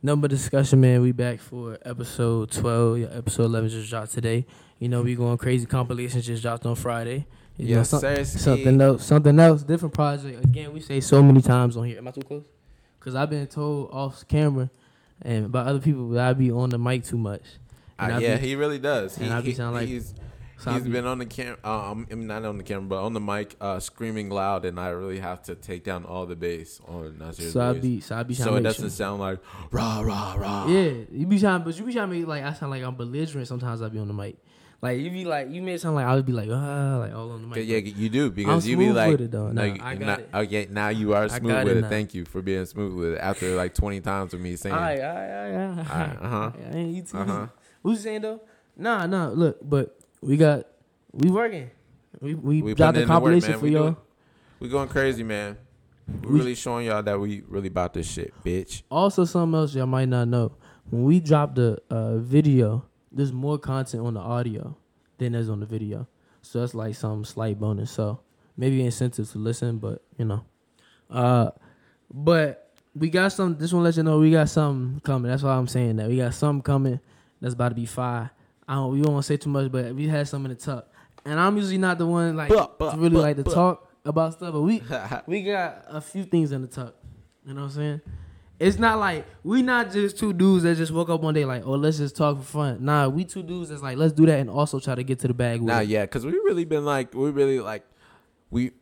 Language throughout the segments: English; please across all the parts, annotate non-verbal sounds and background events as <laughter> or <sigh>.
Number discussion, man. We back for episode twelve. Yeah, episode eleven just dropped today. You know, we going crazy. Compilations just dropped on Friday. You know, some- something else, something else, different project. Again, we say so many times on here. Am I too close? Cause I've been told off camera and by other people that I be on the mic too much. Uh, yeah, be- he really does. He, and I be he- sound like- he's he's be- been on the camera. Um, I mean, not on the camera, but on the mic, uh, screaming loud, and I really have to take down all the bass on Nasir's so I voice. be, so I be trying so to it doesn't sound like rah rah rah. Yeah, you be trying, but you be trying to make like I sound like I'm belligerent. Sometimes I be on the mic. Like you be like you made sound like I would be like ah like all on the mic. yeah, you do because I'm you be like, with it, though. no, you- I got not- it. okay, now you are smooth with it now. Thank you for being smooth with it after like twenty times of me saying. All right, all right, all right, all right. Alright, uh-huh. <laughs> I ain't you. Uh-huh. Who's saying though? Nah, nah. Look, but we got we working. We we, We dropped putting a in the work, compilation for We y'all. doing- We going crazy, man. We We- really showing y'all that we really about this shit, bitch. Also, something else y'all might not know. When we drop the uh, video, there's more content on the audio than there's on the video. So that's like some slight bonus. So maybe incentive to listen, but you know. Uh, but we got some. This one let you know we got something coming. That's why I'm saying that we got something coming. That's about to be fire. I don't. We don't want to say too much, but we had something to talk. And I'm usually not the one like Buh, buh, to really like to talk about stuff, but we <laughs> we got a few things in the tuck. You know what I'm saying? It's not like we not just two dudes that just woke up one day like, oh, let's just talk for fun. Nah, we two dudes that's like, let's do that and also try to get to the bag. With Nah, it. yeah, because we really been like we really like we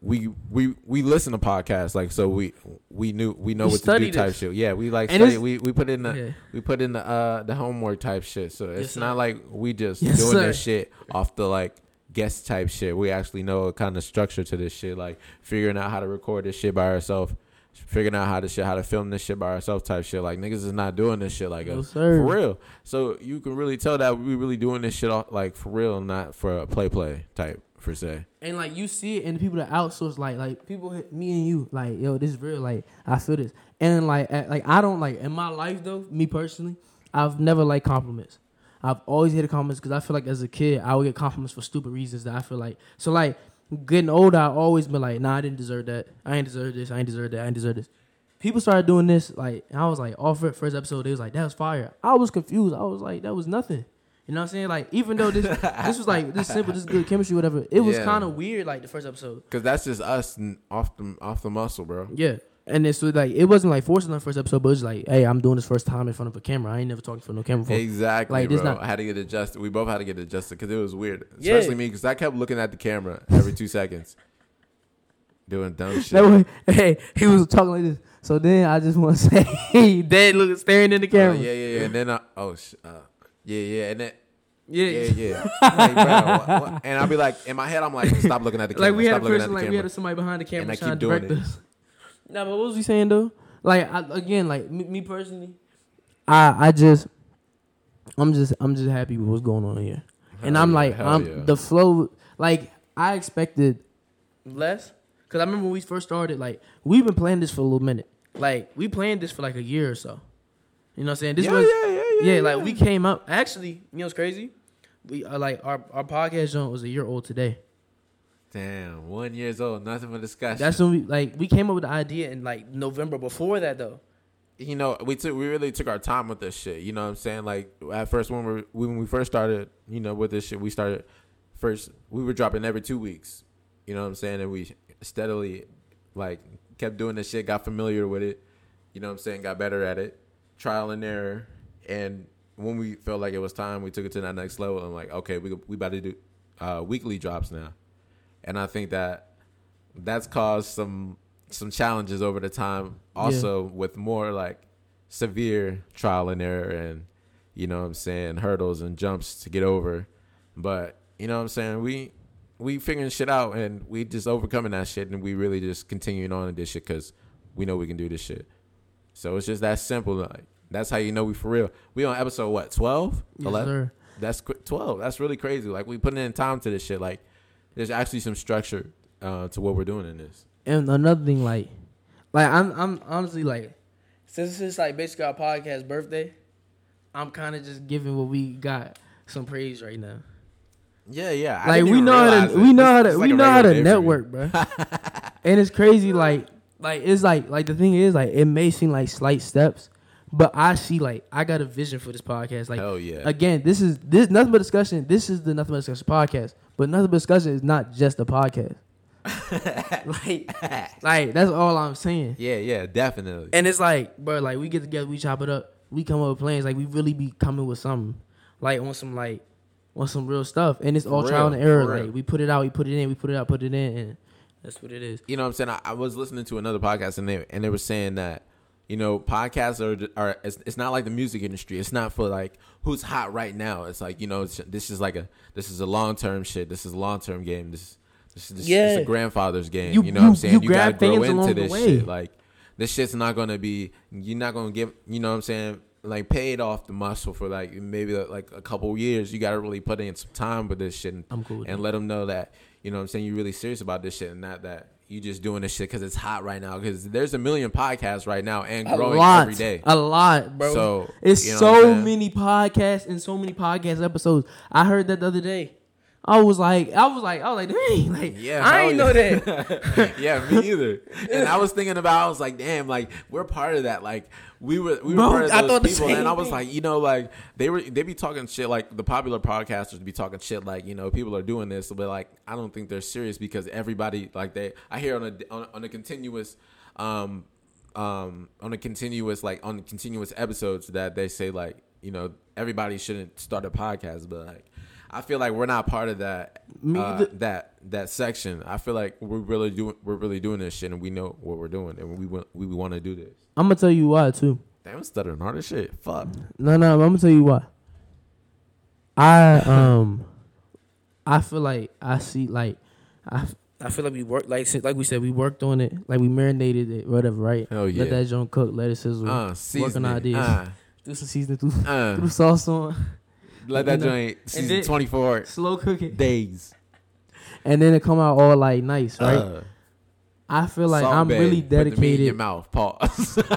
we we we listen to podcasts like so we we knew we know We what to do type this. shit. Yeah, we like study. We we put in the Yeah. we put in the uh the homework type shit. So it's Yes, sir. not like we just Yes, doing sir. this shit off the like guest type shit. We actually know a kind of structure to this shit, like figuring out how to record this shit by ourselves. Figuring out how to shit, how to film this shit by ourselves, type shit. Like niggas is not doing this shit like No, us sir. for real. So you can really tell that we really doing this shit off, like for real, not for a play play type per se. And like you see it, and the people that outsource, like like people, me and you, like yo, this is real. Like I feel this, and like at- like I don't like in my life though. Me personally, I've never liked compliments. I've always hated compliments because I feel like as a kid I would get compliments for stupid reasons that I feel like. So like getting older, I always been like, nah, I didn't deserve that. I ain't deserve this. I ain't deserve that. I ain't deserve this. People started doing this, like I was like, off first episode, they was like, that was fire. I was confused. I was like, that was nothing. You know what I'm saying? Like even though this this was like this simple, this good chemistry, whatever. It was Yeah. kind of weird, like the first episode. Cause that's just us off the off the muscle, bro. Yeah. And it's like it wasn't like forcing the first episode, but it's like, hey, I'm doing this first time in front of a camera. I ain't never talked for no camera before. Exactly, Like, this bro. not- I had to get adjusted. We both had to get adjusted because it was weird, Yeah. especially me because I kept looking at the camera every two seconds, doing dumb <laughs> shit. Way, hey, he was talking like this. So then I just want to <laughs> say, he dead looking staring in the Uh, camera. yeah, yeah, yeah. And then I, oh, sh- uh, yeah, yeah, and then. yeah, Yeah, yeah. like, bro, what- what- and I'll be like, in my head, I'm like, stop looking at the camera. <laughs> Like we had a stop looking person, at the like camera. we had somebody behind the camera And I trying keep to doing direct it. us. Nah, but what was he saying though? Like I, again, like me, me personally, I I just, I'm just I'm just happy with what's going on here, and I'm yeah, like I'm yeah. the flow. Like I expected less, cause I remember when we first started. Like we've been playing this for a little minute. Like we planned this for like a year or so. You know what I'm saying? This yeah, was yeah, yeah, yeah, yeah, like we came up. Actually, you know what's crazy? We uh, like our our podcast joint was a year old today. Damn, one years old, nothing for discussion. That's when we like we came up with the idea in like November. Before that though, you know, we took we really took our time with this shit. You know what I'm saying? Like at first when we when we first started, you know, with this shit, we started first we were dropping every two weeks. You know what I'm saying? And we steadily like kept doing this shit, got familiar with it. You know what I'm saying? Got better at it, trial and error. And when we felt like it was time, we took it to that next level. I'm like, okay, we we about to do uh, weekly drops now. And I think that that's caused some some challenges over the time also with more like severe trial and error and you know what I'm saying hurdles and jumps to get over but you know what I'm saying we we figuring shit out and we just overcoming that shit and we really just continuing on in this shit cuz we know we can do this shit so it's just that simple like that's how you know we for real we on episode what 12 yes, sir. that's qu- 12 that's really crazy like we putting in time to this shit like there's actually some structure uh, to what we're doing in this And another thing, like, like I'm I'm honestly like, since it's like basically our podcast birthday, I'm kind of just giving what we got some praise right now. Yeah, yeah. I like we know how to we know how to we like know how to regular day for me. network, bro. <laughs> and it's crazy, like like it's like like the thing is like it may seem like slight steps, But I see like I got a vision for this podcast. Like Hell yeah. again, this is this nothing but discussion. This is the nothing but discussion podcast. But nothing but discussion is not just a podcast. <laughs> like, like that's all I'm saying. yeah, yeah, definitely. And it's like, bro, like we get together, we chop it up, we come up with plans. Like we really be coming with something, like on some like on some real stuff. And it's all For trial and error. real. Like we put it out, we put it in, we put it out, put it in, and that's what it is. you know what I'm saying? I, I was listening to another podcast and they and they were saying that you know podcasts are are it's, it's not like the music industry. It's not for like who's hot right now. It's like you know it's, this is like a this is a long term shit. This is a long term game. This this is this, Yeah. it's a grandfather's game. You- You, know what I'm saying? you You, gotta grow into this shit. Like this shit's not gonna be. You're not gonna give. You know what I'm saying? Like paid off the muscle for like maybe like a couple years. You gotta really put in some time with this shit. And, I'm cool with and let them know that you know what I'm saying you're really serious about this shit and not that you just doing this shit because it's hot right now because there's a million podcasts right now and growing lot, every day. a lot, bro. So, it's you know so many podcasts and so many podcast episodes. I heard that the other day. I was like, I was like, I was like, dang, like, Yeah, I ain't know that. <laughs> yeah, me either. <laughs> And I was thinking about, I was like, damn, like we're part of that. Like we were, we were Bro, part of I those thought the people. And I was like, you know, like they were, they be talking shit. Like the popular podcasters be talking shit. Like you know, people are doing this, but like I don't think they're serious because everybody, like they, I hear on a on, a- on a continuous. um um on a continuous like on continuous episodes that they say like you know everybody shouldn't start a podcast but like I feel like we're not part of that Me uh, that that section. I feel like we're really doing we're really doing this shit and we know what we're doing and we want we want to do this. I'm gonna tell you why too. Damn, stuttering hard as shit. Fuck. No, no, I'm gonna tell you why. I um, I feel like I see like I I feel like we worked like since- like we said we worked on it like we marinated it whatever right. Hell yeah. Let that joint cook, let it sizzle. Uh, working seasoning. ideas. Uh, Do some seasoning, through, uh, through sauce on, let that You know, joint season then- 24 slow cooking. days. and then it come out all like nice, right? Uh, I feel like I'm bed, really put the meat in your mouth. Pause. <laughs>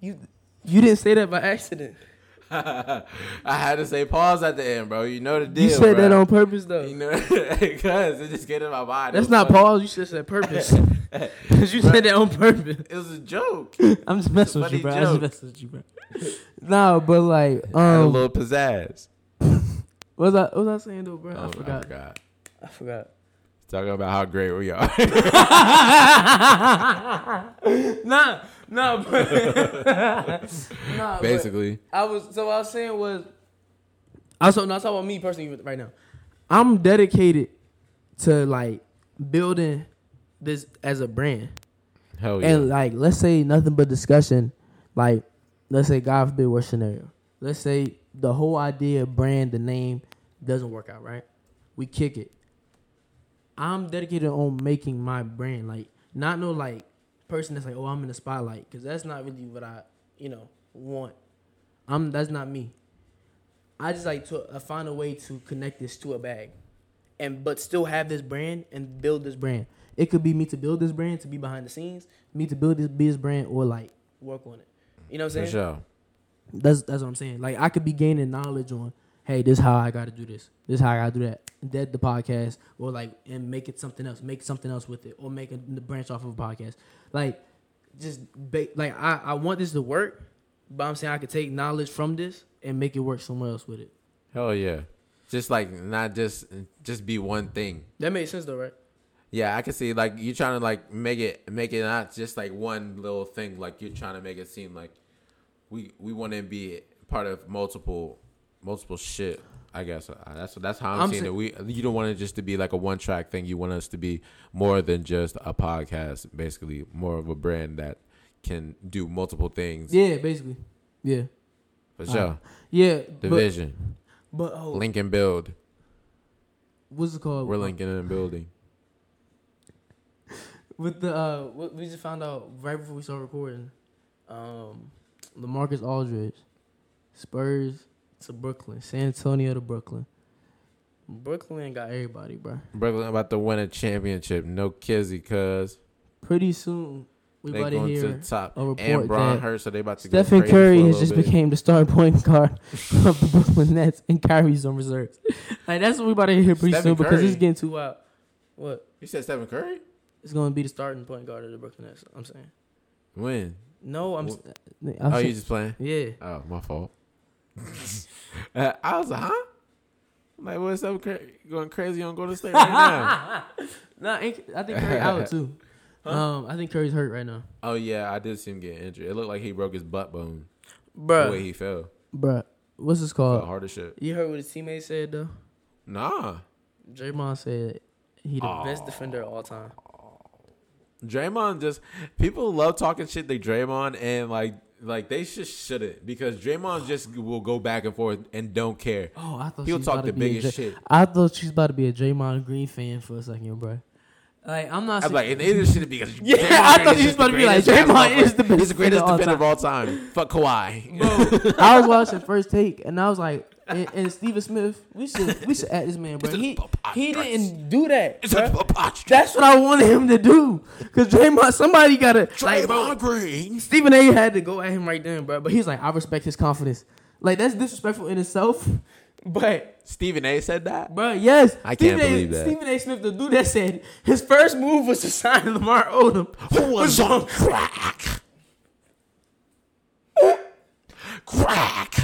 You you didn't say that by accident. <laughs> I had to say pause at the end, bro. You know the deal. <laughs> You said that on purpose though. <laughs> You know, because it just get in my body. That's not funny. pause. You should said purpose. Cause you said that on purpose. It was a joke. I'm just messing with you, bro. I'm just messing with you, bro. no, but like, Had a um, little pizzazz. what was I what was I saying though, bro? Oh, I forgot. I forgot. I forgot. Talking about how great we are. <laughs> nah, nah, but <laughs> nah, but Basically, I was so what I was saying was, I was, no, I was talking about me personally right now. I'm dedicated to like building this as a brand. hell yeah. And like, let's say nothing but discussion. Like, let's say God forbid worst scenario. Let's say the whole idea, of brand, the name doesn't work out, right? We kick it. I'm dedicated on making my brand, like not no like person that's like, oh, I'm in the spotlight, because that's not really what I, you know, want. I'm that's not me. I just like to uh, find a way to connect this to a bag, and but still have this brand and build this brand. It could be me to build this brand, to be behind the scenes, me to build this business brand, or like work on it. You know what I'm For saying? sure. That's that's what I'm saying. Like I could be gaining knowledge on, hey, this is how I got to do this. This is how I got to do that. Dead the podcast, or like and make it something else. Make something else with it, or make a branch off of a podcast. Like just ba- like I I want this to work, but I'm saying I could take knowledge from this and make it work somewhere else with it. Hell yeah. Just like not just just be one thing. That makes sense though, right? Yeah, I can see like you're trying to like make it make it not just like one little thing. Like you're trying to make it seem like we we want to be part of multiple multiple shit. I guess uh, that's that's how I'm, I'm seeing say- it. We you don't want it just to be like a one track thing. You want us to be more than just a podcast. Basically, more of a brand that can do multiple things. Yeah, basically. Yeah, For sure. yeah. Division. but, but oh, link and build. what's it called? We're linking and building. <laughs> with the uh, what we just found out right before we started recording. Um, Lamarcus Aldridge, Spurs to Brooklyn, San Antonio to Brooklyn. Brooklyn ain't got everybody, bro. Brooklyn about to win a championship. No kizzy, cuz Pretty soon we they about to hear top. a report And Braun that Hurst, so they about to go Stephen crazy for a Curry has just bit. became the starting point guard <laughs> of the Brooklyn Nets, and Kyrie's on reserves. <laughs> like that's what we about to hear pretty Stephen soon because it's getting too wild. What? You said Stephen Curry? It's going to be the starting point guard of the Brooklyn Nets. I'm saying. When? No, I'm. Well- uh, I'm oh, you just playing? yeah. Oh, my fault. <laughs> Uh, I was like, huh? I'm like, what's up? Cra- going crazy on Golden State right now? <laughs> Nah, I think Curry out <laughs> too. Um, I think Curry's hurt right now, oh yeah, I did see him get injured. It looked like he broke his butt bone the way he fell. Bruh, what's this called? hard as shit. You heard what his teammate said though. Nah, Draymond said he the best defender of all time. Draymond just people love talking shit. They Draymond and like like they just shouldn't because Draymond just will go back and forth and don't care. Oh, I thought He'll she's talk about to the be a biggest shit. I thought she's about to be a Draymond Green fan for a second, bro. Like I'm not. I'm like, and it should be because <laughs> Yeah, Draymond I thought you was about to be like, Draymond is the best He's the greatest defender of of all time. Fuck Kawhi. Bro, <laughs> I was watching first take and I was like, and, and Stephen Smith, we should we should at this man, bro. He he didn't do that. It's a. That's what I wanted him to do. Cause Draymond, somebody gotta like, bro. Draymond Green. Stephen A. had to go at him right then, bro. But he's like, I respect his confidence. Like that's disrespectful in itself. <laughs> But Stephen A. said that. bro, yes, I can't Stephen A- believe that. Stephen A. Smith, the dude that said his first move was to <laughs> sign Lamar Odom. Who was on <laughs> crack? crack.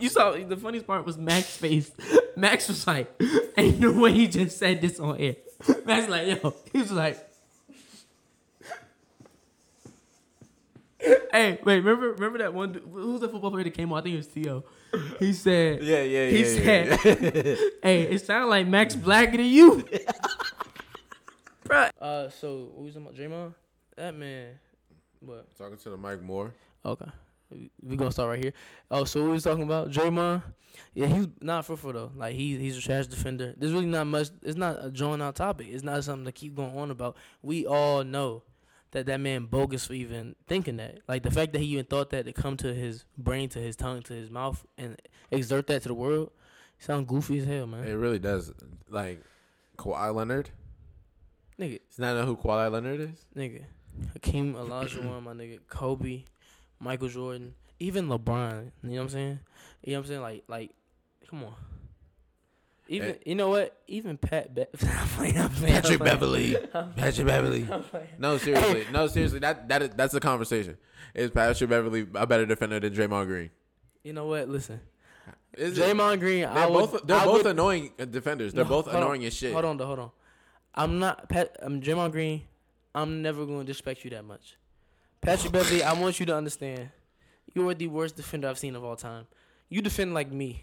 You saw the funniest part was Max's face. <laughs> Max was like, "Ain't no way he just said this on air." Max like, "Yo," he was like, "Hey, wait, remember remember that one? dude- Who's the football player that came on? I think it was Theo. He said, Yeah, <laughs> yeah, yeah. he yeah, said, yeah. "Hey, it sounded like Max Black to you." <laughs> Bruh. Uh, so what was talking about Draymond? That man, what? Talking to the mic more. Okay. We- gonna start right here. Oh, so what we was talking about? Draymond? Yeah, he's not for fruitful though. Like he's he's a trash defender. There's really not much. It's not a drawn out topic. It's not something to keep going on about. We all know that that man bogus for even thinking that. Like the fact that he even thought that to come to his brain, to his tongue, to his mouth, and exert that to the world. Sound goofy as hell, man. It really does. Like Kawhi Leonard. Nigga, Does not know who Kawhi Leonard is? nigga, Hakeem Olajuwon, my nigga, Kobe, Michael Jordan, even LeBron. You know what I'm saying? You know what I'm saying? Like, like, come on. Even Hey. you know what? Even Pat. Be- <laughs> I'm playing, I'm playing, Patrick. Beverley. Patrick Beverley. No, seriously. No, seriously. That that is, that's the conversation. Is Patrick Beverley a better defender than Draymond Green? You know what? Listen, Is it? Draymond Green. They're would, both they're I both would- annoying defenders. They're No, both hold on, annoying as shit. Hold on, though, hold on. I'm not Pat. I'm Draymond Green. I'm never going to disrespect you that much. Patrick Beverley, I want you to understand. You are the worst defender I've seen of all time. You defend like me.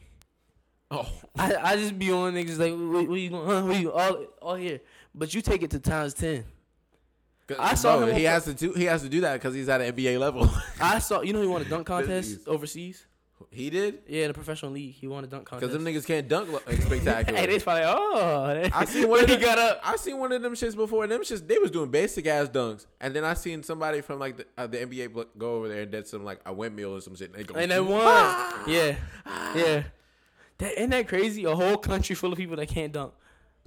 Oh, I, I just be on niggas like, what, what you going? Huh? What you all all here? But you take it to times ten. I saw Bro, him He has to do. He has to do that because he's at an NBA level. I saw. You know he won a dunk <laughs> contest overseas. He did Yeah, in a professional league, he won a dunk contest. because them niggas can't dunk lo- <laughs> spectacular. Hey, they probably oh. I seen one <laughs> of he got up. I seen one of them shits before. And them shits they was doing basic ass dunks, and then I seen somebody from like the, uh, the NBA go over there and did some like a windmill or some shit. And they go, And they won. Yeah, yeah. That ain't that crazy? A whole country full of people that can't dunk.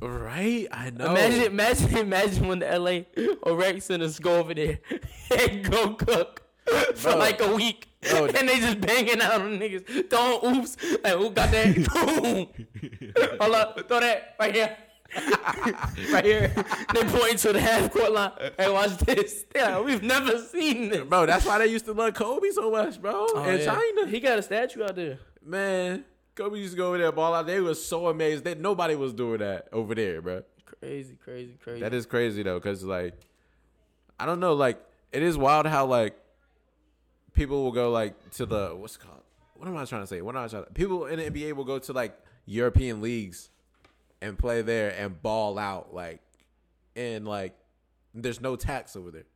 right? I know. Imagine, imagine, imagine when the LA <laughs> or Rec Centers go over there and go cook for Bro. like a week, Bro. <laughs> and they just banging out on niggas. Throwing oops, like who got that? <laughs> Boom. <laughs> Hold up, throw that right here. right here. They point to the half court line. Hey, watch this. They're we've never seen this. bro. That's why they used to love Kobe so much, bro. Oh, in yeah. China, He got a statue out there. man. Kobe used to go over there ball out. They was so amazed that nobody was doing that over there, bro. Crazy, crazy, crazy. That is crazy though, because like, I don't know, like it is wild how like people will go like to the what's it called. What am I trying to say? What am I trying to? People in the NBA will go to like European leagues and play there and ball out like, and like, there's no tax over there.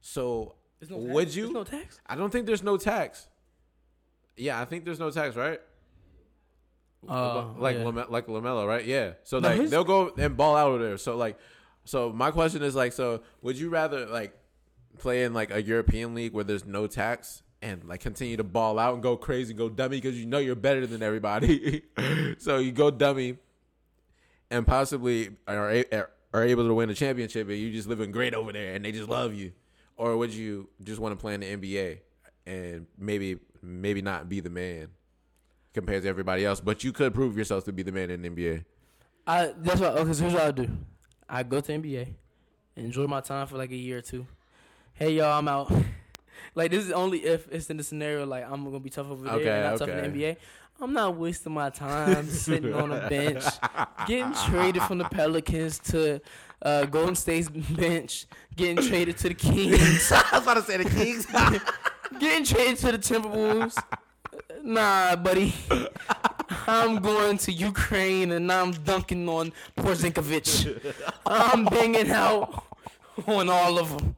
So no tax? would you? There's no tax. I don't think there's no tax. Yeah, I think there's no tax, right? Uh, like yeah. Lame- like Lamelo, right? Yeah. So No, like his- they'll go and ball out over there. So like, so my question is like, so would you rather like play in like a European league where there's no tax and like continue to ball out and go crazy, go dummy because you know you're better than everybody. <laughs> so you go dummy and possibly are are able to win a championship and you just living great over there and they just love you, or would you just want to play in the NBA and maybe maybe not be the man? compared to everybody else, but you could prove yourself to be the man in the NBA. I that's what okay. So here's what I do. I go to NBA, enjoy my time for like a year or two. Hey y'all, I'm out. <laughs> like this is only if it's in the scenario like I'm gonna be tough over there Okay, and not tough in the NBA. I'm not wasting my time <laughs> sitting on a bench, getting traded from the Pelicans to uh, Golden State's <laughs> bench, getting traded to the Kings, I was about to say the Kings. getting traded to the Timberwolves. Nah, buddy. I'm going to Ukraine and I'm dunking on Porzingkovich. I'm banging out on all of them.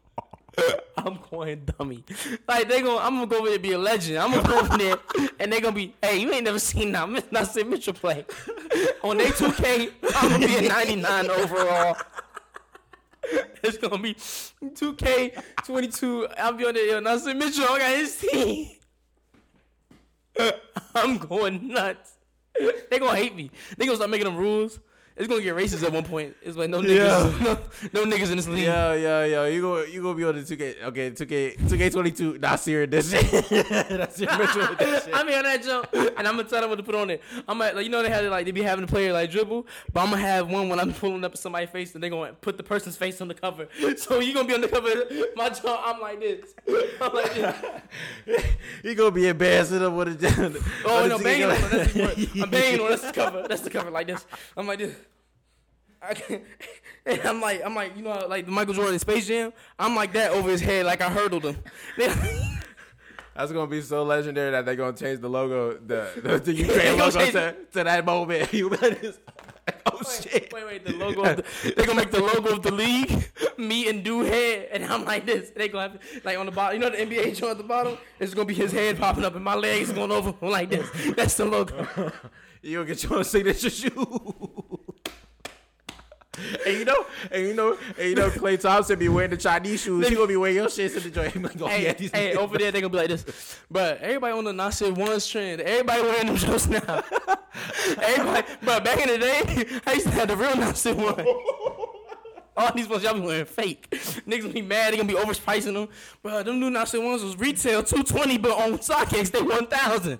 <laughs> I'm going dummy. Like they going I'm gonna go over there and be a legend. I'm gonna go over there <laughs> and they gonna be, hey, you ain't never seen that <laughs> Nasir Mitchell play. On their 2K, I'm gonna be a 99 overall. It's gonna be 2K 22. I'll be on there, yo, Nasir Mitchell, I got his team. I'm going nuts. They gonna hate me. They gonna start making them rules. It's gonna get racist at one point. It's like no niggas, <laughs> no, no niggas in this league. Yeah, yeah, yeah. you go, you gonna be on the two K, okay, two K, two K twenty two. Nasir, shit. <laughs> Nasir Mitchell with that. <laughs> I mean on that jump, and I'm gonna tell them what to put on it. I'm like, like you know they had it, like they be having the player like dribble, but I'm gonna have one when I'm pulling up somebody's face and they gonna put the person's face on the cover. So you gonna be on the cover. My jump, I'm like this. I'm like this. You gonna be embarrassing them with a. Oh no, a banging on. That's the I'm banging on. That's the cover. That's the cover. Like this. I'm like this. <laughs> And I'm like, I'm like, you know, like the Michael Jordan Space Jam. I'm like that over his head, like I hurdled him. <laughs> That's gonna be so legendary that they're gonna change the logo, the the, the <laughs> Ukraine logo to, to that moment. You. Oh shit! Wait, wait, the logo. The, they gonna make the logo of the league, me and dude head, and I'm like this. They gonna have like on the bottom. You know the NBA joint at the bottom. It's gonna be his head popping up, and my legs going over like this. That's the logo. You gonna get your own signature shoe. And you know, and you know, and you know, Klay Thompson be wearing the Chinese shoes. He gonna be wearing your shit to the joint. <laughs> Hey, these hey, over there they gonna be like this. But everybody on the Nasir ones trend. Everybody wearing them shirts now. <laughs> everybody, but back in the day, <laughs> I used to have the real Nasir one. All these ones y'all be wearing fake. <laughs> Niggas gonna be mad. They gonna be overpricing them. Bro, them new Nasir ones was retail two twenty, but on StockX they one thousand.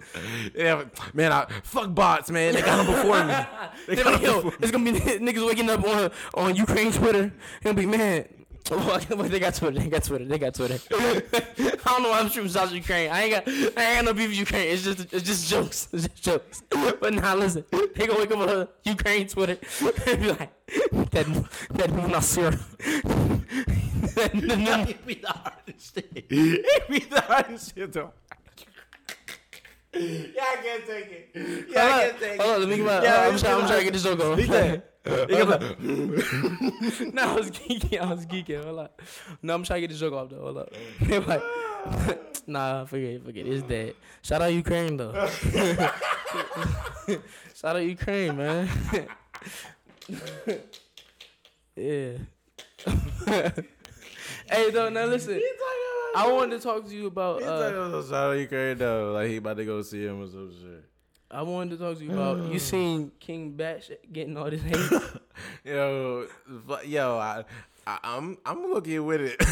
yeah, man, I, fuck bots, man. They got them before me. <laughs> They They got like, 'em yo, before- it's gonna be <laughs> niggas waking up on on Ukraine Twitter. Gonna be man. Oh, <laughs> they got Twitter. They got Twitter. They got Twitter. <laughs> I don't know why I'm shooting shots at Ukraine. I ain't got. I ain't got no beef with Ukraine. It's just. It's just jokes. <laughs> It's just jokes. But now listen, they gonna wake up on Ukraine Twitter and be like, that that Nasir. that, that, the hardest shit. It be the hardest shit, though. Yeah, I can't take it. Yeah, I can't take it. Hold on, let me get my. Yeah, I'm, trying, I'm trying to get this joke on. Said- He <laughs> no, I was geeking. I was geeking. Hold up. No, I'm trying to get the joke off though. Hold up. They <laughs> like, <laughs> nah, forget it. Forget it. It's dead. Shout out Ukraine though. Shout out Ukraine, man. yeah. hey, though. Now listen. I wanted to talk to you about. He's Uh, talking about shout out Ukraine though, like he about to go see him or some shit. I wanted to talk to you about. You seen King Bach getting all this hate? <laughs> Yo, yo, I, I I'm I'm looking with it, <laughs>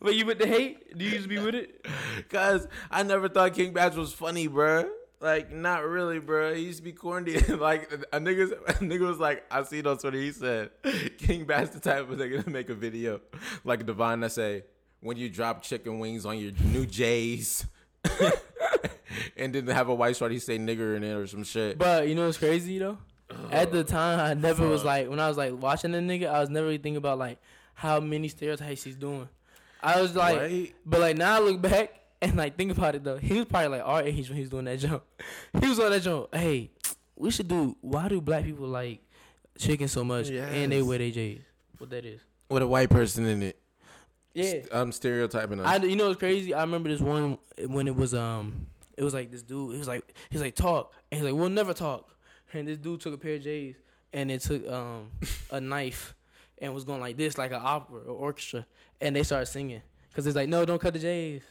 but you with the hate? Do you used to be with it? <laughs> cause I never thought King Bach was funny, bruh. Like not really, bro. He used to be corny. <laughs> like a nigga, a nigga was like, I seen on Twitter. He said, <laughs> King Bach the type of nigga to make a video like Divine I say, when you drop chicken wings on your new J's. <laughs> and then have a white shorty say nigger in it or some shit. But you know what's crazy though? At the time, I never was like when I was like watching the nigga. I was never really thinking about like how many stereotypes he's doing. I was like, Right. but like now I look back and like think about it though. He was probably like our age when he was doing that jump. <laughs> He was on that jump. Hey, we should do. Why do black people like chicken so much and they Yes. wear their J's? What that is? With a white person in it. Yeah. I'm stereotyping us. I, you know what's crazy? I remember this one when it was um, it was like this dude. He was like, he's like talk, and he's like, we'll never talk. And this dude took a pair of J's and it took um <laughs> a knife and was going like this, like an opera or orchestra, and they started singing because it's like, no, don't cut the J's.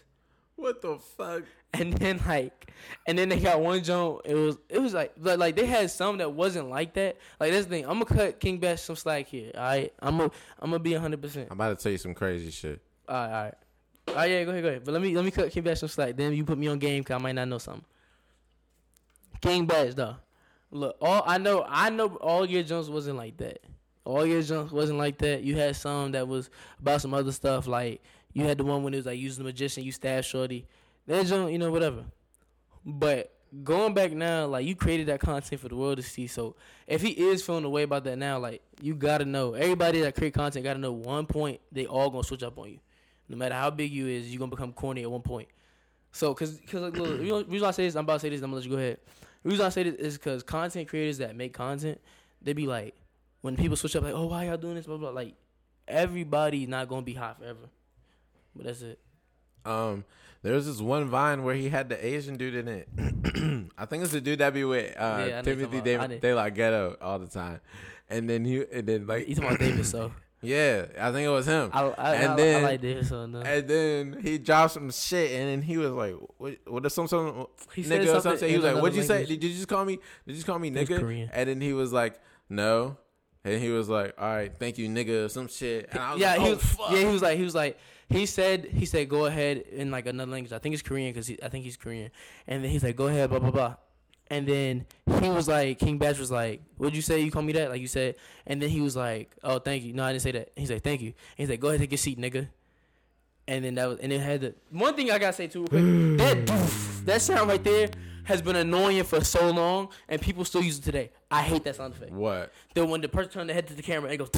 What the fuck? And then like, and then they got one joint. It was it was like like, like they had some that wasn't like that. Like that's the thing. I'm gonna cut King Bach some slack here. All right, I'm gonna I'm gonna be 100. percent I'm about to tell you some crazy shit. all right, all right. All right, yeah, go ahead, go ahead. But let me let me cut King Bach some slack. Then you put me on game because I might not know something. King Bach though, look, all I know, I know all your jumps wasn't like that. All your junk wasn't like that. You had some that was about some other stuff. Like you had the one when it was like using the magician, you stab shorty. That junk, you know, whatever. But going back now, like you created that content for the world to see. So if he is feeling the way about that now, like you gotta know. Everybody that create content gotta know one point they all gonna switch up on you. No matter how big you is, you gonna become corny at one point. So, cause, cause like, look, you know, reason I say this, I'm about to say this. I'm gonna let you go ahead. The reason I say this is because content creators that make content, they be like, when people switch up, like, oh, why y'all doing this? Blah blah. Like, everybody not gonna be hot forever. But that's it. Um, there was this one Vine where he had the Asian dude in it. <clears throat> I think it's the dude that be with uh, Yeah, Timothy talking De, about. I did. De La Ghetto all the time, and then he and then like talking about David? So <clears throat> yeah, I think it was him. I, I, And I, then- I like David. So no. and then he dropped some shit, and then he was like, "What? What is some some He said nigga or something something?" He was like, "What'd you say? Did you just call me? Did you just call me nigga?" And then he was like, "No." And he was like, "All right, thank you, nigga," some shit. And I was yeah, like, he "Oh was, fuck." yeah, he was like, he was like, he said, he said, go ahead in like another language. I think it's Korean because I think he's Korean. And then he's like, go ahead, blah blah blah. And then he was like, King Bach was like, what'd you say? You call me that? Like you said. And then he was like, oh, thank you. No, I didn't say that. He's like, thank you. And he's like, go ahead, take your seat, nigga. And then that was, and it had the one thing I gotta say too, real quick. that that sound right there has been annoying for so long, and people still use it today. I hate that sound effect. What? Then when the person turn their head to the camera, it goes.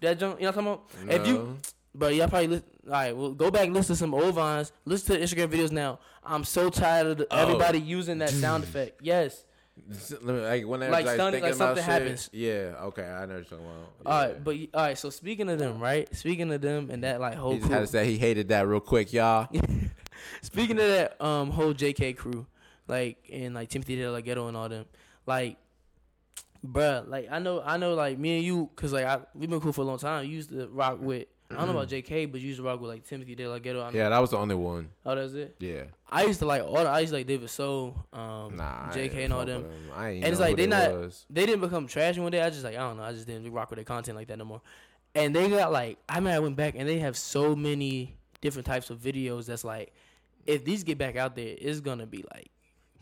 That jump, you know what I'm talking about? If you, No. Bro, y'all probably listen. All right, well, go back and listen to some old vines. Listen to the Instagram videos now. I'm so tired of the, Oh. everybody using that sound <laughs> effect. Yes. Let me- Like whenever Like like, thinking like about something shit, happens. Yeah, okay, I know what you're talking about. All Yeah. right, but all right. So speaking of them, right? Speaking of them and that like whole he just had to say he hated that real quick, y'all. <laughs> Speaking of that um whole JK crew, like and like Timothy De La Ghetto and all them, like, bruh, like I know I know like me and you, cause like I we've been cool for a long time. You used to rock with I don't know about JK, but you used to rock with like Timothy De La Ghetto. I Yeah, that was the only one. Oh, that's it. Yeah, I used to like all the I used to like David So, um, nah, JK and all them. him. I ain't And it's like who they not was. they didn't become trashy one day. I just like I don't know. I just didn't rock with their content like that no more. And they got like I mean I went back and they have so many different types of videos that's like if these get back out there, it's gonna be like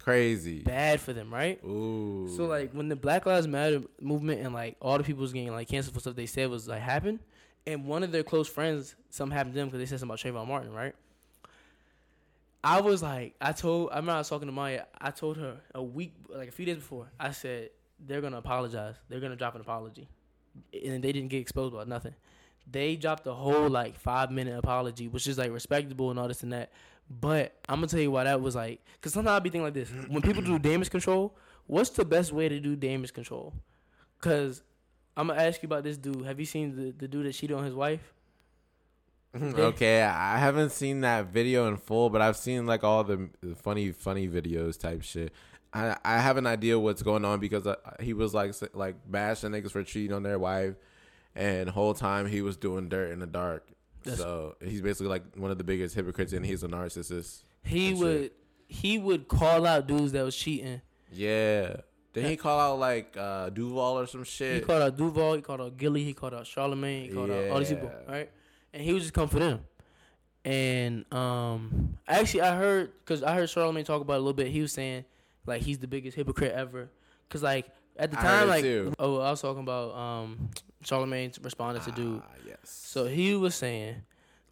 crazy. bad for them, right? Ooh, So like when the Black Lives Matter movement and like all the people was getting like canceled for stuff they said was like happened, and one of their close friends something happened to them because they said something about Trayvon Martin, right? I was like, I told I remember I was talking to Maya. I told her a week, like a few days before, I said they're gonna apologize. They're gonna drop an apology, and they didn't get exposed about nothing. They dropped a whole like five minute apology, which is like respectable and all this and that. But I'm gonna tell you why that was like, cause sometimes I be thinking like this: when people do damage control, what's the best way to do damage control? Cause I'm gonna ask you about this dude. Have you seen the, the dude that cheated on his wife? okay, I haven't seen that video in full, but I've seen like all the the funny, funny videos type shit. I I have an idea what's going on because uh, he was like like bashing niggas for cheating on their wife, and whole time he was doing dirt in the dark. That's- so he's basically like one of the biggest hypocrites, and he's a narcissist. He would shit. he would call out dudes that was cheating. Yeah. Did he <laughs> call out like uh, Devale or some shit? He called out Devale, he called out Gilly, he called out Charlemagne, he called out all these people, right? And he was just come for them. And um, actually, I heard because I heard Charlemagne talk about it a little bit. He was saying like he's the biggest hypocrite ever. Cause like at the time, like too. oh, I was talking about um, Charlemagne responded to dude. Ah, yes. So he was saying,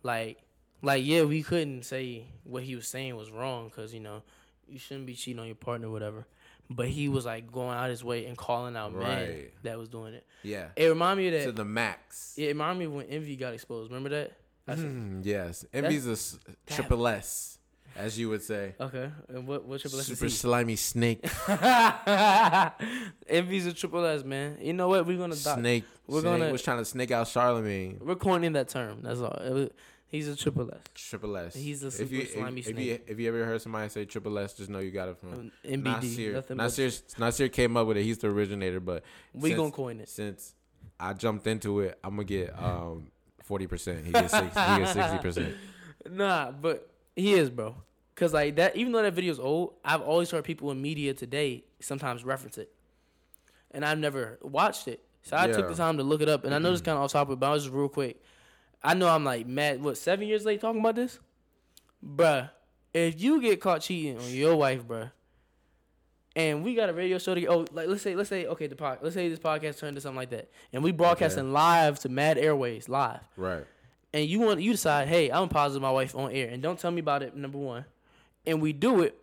like, like yeah, we couldn't say what he was saying was wrong because you know you shouldn't be cheating on your partner, or whatever. But he was like going out his way and calling out men that was doing it. yeah. It reminded me of that To the max. it reminded me of when Envy got exposed. Remember that? Mm, yes. Envy's a triple S, as you would say. okay. And what what triple S Super slimy snake. <laughs> Envy's a triple S, man. You know what? We're gonna doc- snake. We're snake gonna- was trying to snake out Charlemagne. we're coining that term. That's all. He's a triple S. Triple S. He's a if super you, if- slimy if, you snake. if you ever heard somebody say triple S, just know you got it from NBD. Nasir. Nothing but- Nasir. Nasir came up with it. He's the originator, but We since- gonna coin it. Since I jumped into it, I'm gonna get um forty percent. He gets six, he gets sixty percent. <laughs> Nah, but he is, bro. Cause like that, even though that video's old, I've always heard people in media today sometimes reference it, and I've never watched it. So I took the time to look it up, and I know this kind of off topic, but I was just real quick. I know I'm like mad. What seven years late talking about this, bruh? If you get caught cheating on your wife, bruh, and we got a radio show to oh like let's say let's say okay the pod let's say this podcast turned to something like that and we broadcasting live to Mad Airways live Right. And you want you decide hey I'm positive my wife on air and don't tell me about it number one and we do it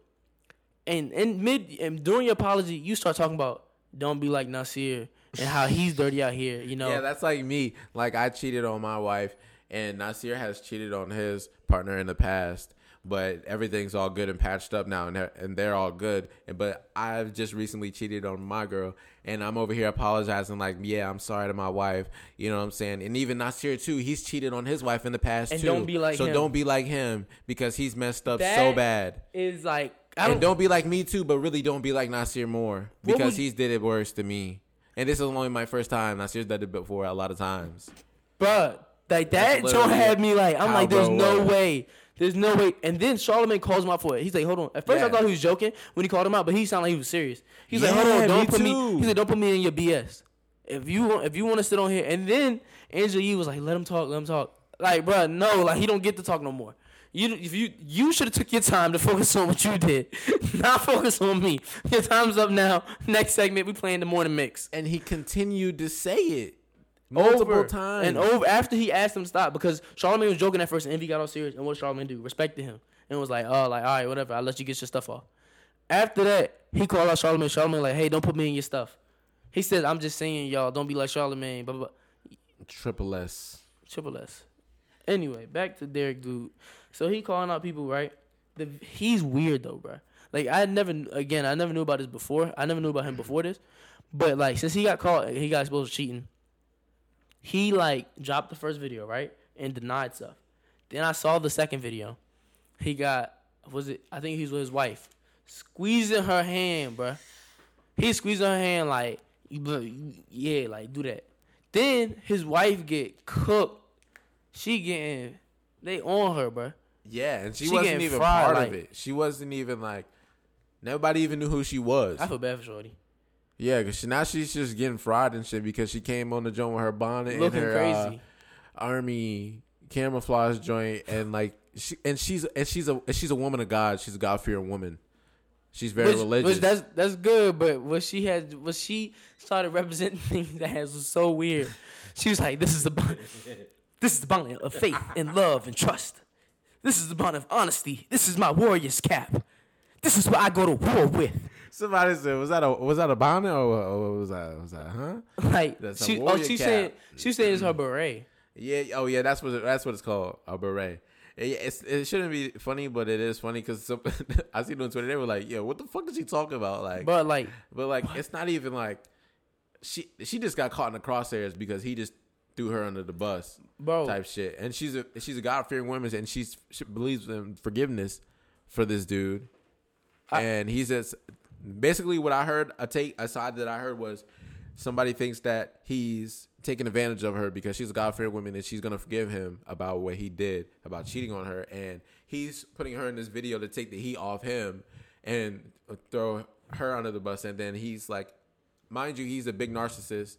and in mid and during your apology you start talking about don't be like Nasir and how he's dirty out here you know Yeah, that's like me. Like I cheated on my wife, and Nasir has cheated on his partner in the past. But everything's all good and patched up now, and they're, and they're all good. And but I've just recently cheated on my girl, and I'm over here apologizing, like, yeah, I'm sorry to my wife. You know what I'm saying? And even Nasir too, he's cheated on his wife in the past And too. don't be like so him. don't be like him because he's messed up so bad. is like I And don't, don't be like me too, but really don't be like Nasir more because he's did it worse to me. And this is only my first time. Nasir's done it before a lot of times. But like that literally had me like I'm like there's no way. There's no way. And then Charlemagne calls him out for it. He's like, hold on. At first I thought he was joking when he called him out, but he sounded like he was serious. He's like, hold on, don't me put me. He's like, don't put me in your BS. If you want, if you want to sit on here, and then Angela Yee was like, let him talk, let him talk. Like, bruh, no, like he don't get to talk no more. You, if you, you should have took your time to focus on what you did, <laughs> not focus on me. Your time's up now. Next segment, we playing the morning mix. And he continued to say it multiple over times. and over after he asked him to stop because Charlemagne was joking at first and Envy got all serious and what did Charlemagne do? Respected him and was like, oh, like all right, whatever, I'll let you get your stuff off. After that, he called out Charlemagne. Charlemagne like, hey, don't put me in your stuff. He said, I'm just saying, y'all, don't be like Charlemagne. Blah blah. blah. Triple S. Triple S. Anyway, back to Derrick, dude. So he calling out people, right? The, he's weird though, bro. Like I never, again, I never knew about this before. I never knew about him before this, but like since he got caught, he got exposed to cheating. He like dropped the first video, right, and denied stuff. Then I saw the second video. He got was it? I think he was with his wife, squeezing her hand, bruh. He squeezing her hand like, yeah, like do that. Then his wife get cooked. She getting they on her, bruh. Yeah, and she, She wasn't even fried, part like- of it. She wasn't even like nobody even knew who she was. I feel bad for Shorty. Yeah, because she, now she's just getting fried and shit because she came on the joint with her bonnet Looking and her uh, army camouflage joint and like she and she's and she's a and she's a woman of God. She's a God fearing woman. She's very which, religious. Which that's that's good, but what she had what she started representing <laughs> things that has was so weird. She was like, "This is the bond, this is the bond of faith and love and trust. This is the bond of honesty. This is my warrior's cap. This is what I go to war with." Somebody said, "Was that a was that a bonnet or, or what was that? Was that huh?" <laughs> Like That's she, oh, she cap. said she said it's her beret. Yeah. Oh yeah. That's what that's what it's called. A beret. It, it's, it shouldn't be funny, but it is funny because <laughs> I see on Twitter they were like, "Yo, what the fuck is she talking about?" Like, But like, But like, it's not even like she she just got caught in the crosshairs because he just threw her under the bus, Bro. type shit. And she's a she's a God fearing woman, and she's she believes in forgiveness for this dude. I- and he just basically what I heard. A take a side that I heard was somebody thinks that he's taking advantage of her because she's a God fearing woman and she's gonna forgive him about what he did about cheating on her, and he's putting her in this video to take the heat off him and throw her under the bus. And then he's like, mind you, he's a big narcissist.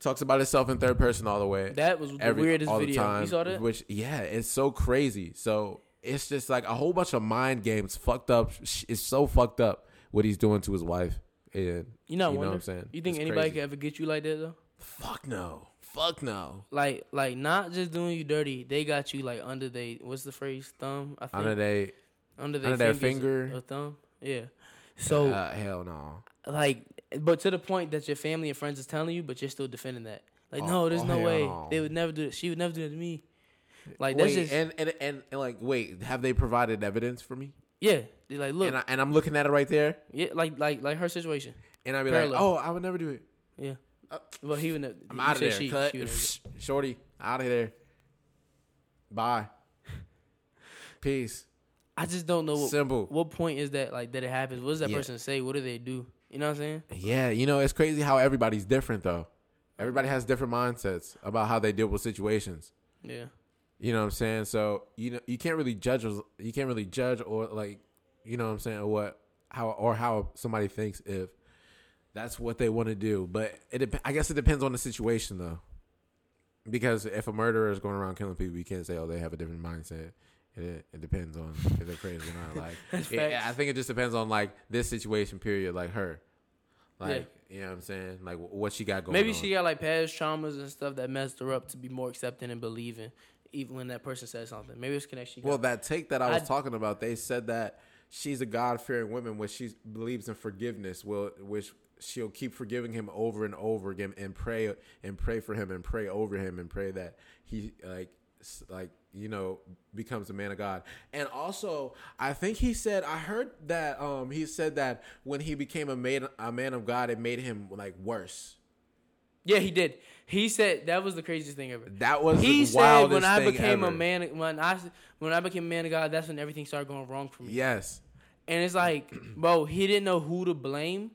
Talks about himself in third person all the way. That was the every- weirdest all the video. You saw that? Which yeah, it's so crazy. So it's just like a whole bunch of mind games, fucked up. It's so fucked up what he's doing to his wife. And you know, you know what I'm saying? You think It's anybody crazy. could ever get you like that though? Fuck no. Fuck no. Like, like not just doing you dirty. They got you like under they. What's the phrase? Thumb. I think Under they, under, under their finger? or thumb. Yeah. So uh, hell no. like, but to the point that your family and friends is telling you, but you're still defending that. Like, Oh, no, there's oh, no way no. they would never do it. She would never do it to me. Like that's Wait, just and, and, and and like wait, have they provided evidence for me? yeah. They like look And I, and I'm looking at it right there, yeah like like like her situation. and I'd be Parallel. like, oh, I would never do it. Yeah. Uh, well, he would. Never, I'm you out of said there. She, Cut. she would never- <laughs> Shorty, out of there. Bye. Peace. I just don't know what, Simple. what point is that like that it happens. What does that Yeah. person say? What do they do? You know what I'm saying? Yeah, you know, it's crazy how everybody's different though. Everybody has different mindsets about how they deal with situations. Yeah. You know what I'm saying? So you know you can't really judge you can't really judge or like you know what I'm saying or what how or how somebody thinks if that's what they want to do. But it I guess it depends on the situation though. because if a murderer is going around killing people, you can't say, oh, they have a different mindset. It, it depends on if they're crazy or not. <laughs> Like, it- I think it just depends on like this situation period, like her, like you know what I'm saying, like what she got going. Maybe on. she got like past traumas and stuff that messed her up to be more accepting and believing, even when that person says something. Maybe it's connection. Well, that take that I was I- talking about, they said that she's a God fearing woman, which she believes in forgiveness, will which she'll keep forgiving him over and over again, and pray and pray for him and pray over him and pray that he like like you know becomes a man of God. And also, I think he said I heard that um he said that when he became a man a man of God, it made him like worse. yeah, he did. He said that was the craziest thing ever. That was He the said when I became a man, when I when I became a man of God, that's when everything started going wrong for me. Yes. And it's like, <clears throat> bro, he didn't know who to blame.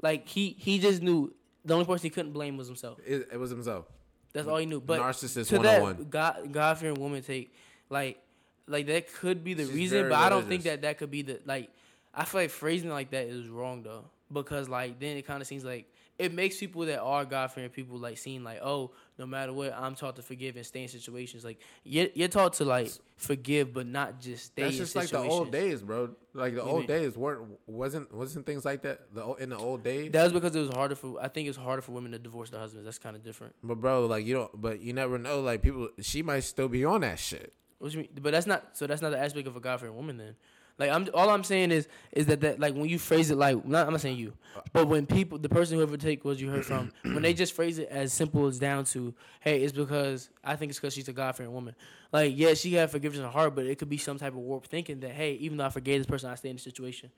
Like he he just knew the only person he couldn't blame was himself. It, it was himself. That's all he knew. But Narcissist to 101. that God God fearing woman take like like that could be the She's reason, but I don't think that that could be the like. I feel like phrasing it like that is wrong though, because like then it kind of seems like it makes people that are God fearing people like seem like oh no matter what I'm taught to forgive and stay in situations like you're, you're taught to like forgive but not just stay. That's in just like the old days, bro. Like the You old mean- days weren't wasn't wasn't things like that the, in the old days. That was because it was harder for I think it's harder for women to divorce their husbands. That's kind of different. but bro, like you don't. But you never know. Like people, she might still be on that shit. What you mean? But that's not so. That's not the aspect of a God fearing woman. Then, like I'm all I'm saying is is that that like when you phrase it like not, I'm not saying you, but when people the person whoever take what you heard from <clears throat> when they just phrase it as simple as down to hey it's because I think it's because she's a God fearing woman. Like yeah she had forgiveness in her heart, but it could be some type of warped thinking that hey even though I forgave this person I stay in the situation.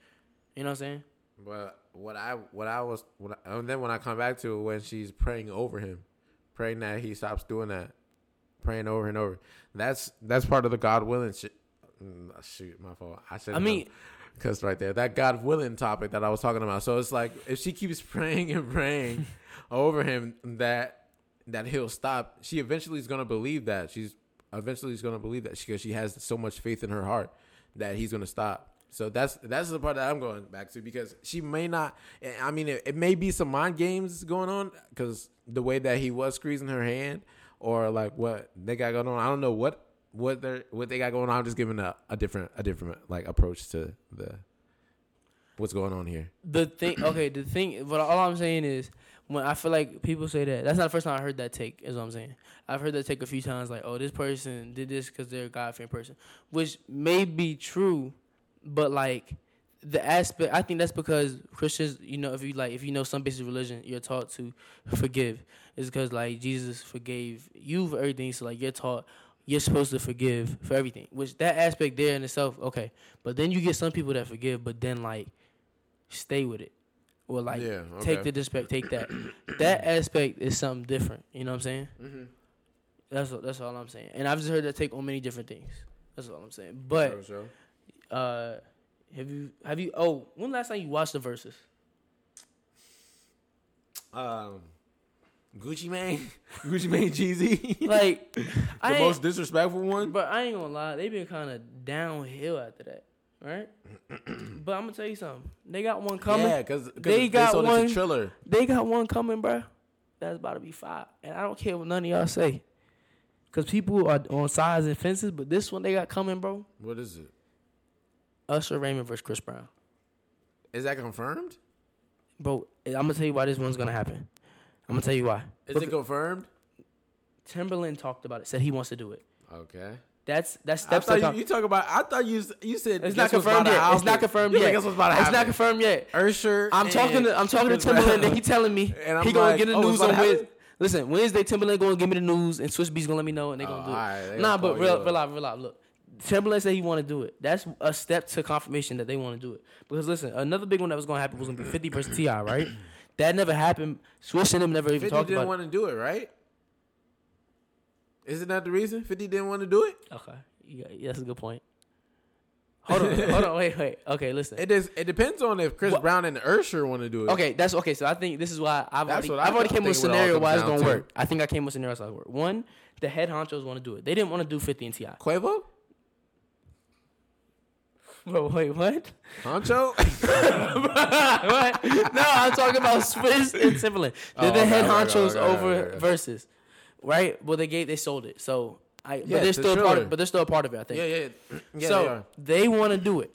You know what I'm saying? But what I what I was when I, and then when I come back to it when she's praying over him, praying that he stops doing that, praying over and over. That's that's part of the God willing shit. Mm, Shoot, my fault. I should. I mean- because right there, that God willing topic that I was talking about. So it's like if she keeps <laughs> praying and praying <laughs> over him that that he'll stop, she eventually is gonna believe that. She's eventually is gonna believe that because she has so much faith in her heart that he's gonna stop. So that's that's the part that I'm going back to because she may not. I mean, it, it may be some mind games going on because the way that he was squeezing her hand or like what they got going on. I don't know what what they what they got going on. I'm just giving a, a different a different like approach to the what's going on here. The thing, okay, the thing, but all I'm saying is, when I feel like people say that, that's not the first time I heard that take. Is what I'm saying. I've heard that take a few times, like, oh, this person did this because they're a God fearing person, which may be true, but like the aspect, I think that's because Christians, you know, if you like, if you know some basic religion, you're taught to forgive. It's because like Jesus forgave you for everything, so like you're taught. You're supposed to forgive for everything, which that aspect there in itself, okay. But then you get some people that forgive, but then like stay with it or like Yeah, take the disrespect, take that. <clears throat> that aspect is something different. You know what I'm saying? Mm-hmm. That's all, that's all I'm saying. And I've just heard that take on many different things. That's all I'm saying. But uh, have you have you? Oh, when last time you watched the verses? um, Gucci Mane, <laughs> Gucci Mane, Jeezy, <laughs> Like, the I most disrespectful one. but I ain't gonna lie, they been kind of downhill after that, right? <clears throat> but I'm gonna tell you something. They got one coming. Yeah, because They they, got sold one- Triller. They got one coming, bro. That's about to be five. And I don't care what none of y'all say. Cause people are on sides and fences, but this one they got coming, bro. What is it? Usher Raymond versus Chris Brown. Is that confirmed? Bro, I'm gonna tell you why this one's gonna happen. I'm gonna tell you why. Is it confirmed? Timbaland talked about it, said he wants to do it. Okay. That's that's I thought you, you talk about. I thought you you said It's not confirmed yet. It's not confirmed yet. think Guess what's about to It's not confirmed yet. Ursher. I'm talking to I'm talking to Timbaland and he telling me he gonna get the oh, news on Wednesday. Listen, Wednesday Timbaland gonna give me the news and Swizz Beatz gonna let me know and they gonna Oh, do it. nah, but real, real real. Look, Timbaland said he want to do it. That's a step to confirmation that they want to do it. Because listen, another big one that was gonna happen was gonna be 50 versus T.I., right? That never happened. Swizz and him never even 50 talked didn't about. want to do it, right? Isn't that the reason? 50 didn't want to do it? it. Okay, yeah, yeah, that's a good point. Hold on, <laughs> hold on, wait, wait. Okay, listen. It is. It depends on if Chris What- Brown and Ursher want to do it. Okay, that's okay. So I think this is why I've That's already, what I I've already came with a scenario why it's down gonna work. I think I came with a scenario that's gonna work. One, the head honchos want to do it. They didn't want to do 50 and Ti. Quavo, Bro, wait, what? Honcho. <laughs> what? No, I'm talking about Swizz and Timbaland. Did They're Oh, the okay, head okay, honchos okay, okay, over okay, versus. right? Well, they gave they sold it, so I. Yeah, but they're to still a part. Of, but they're still a part of it. I think. Yeah, yeah, yeah. so they, want to do it,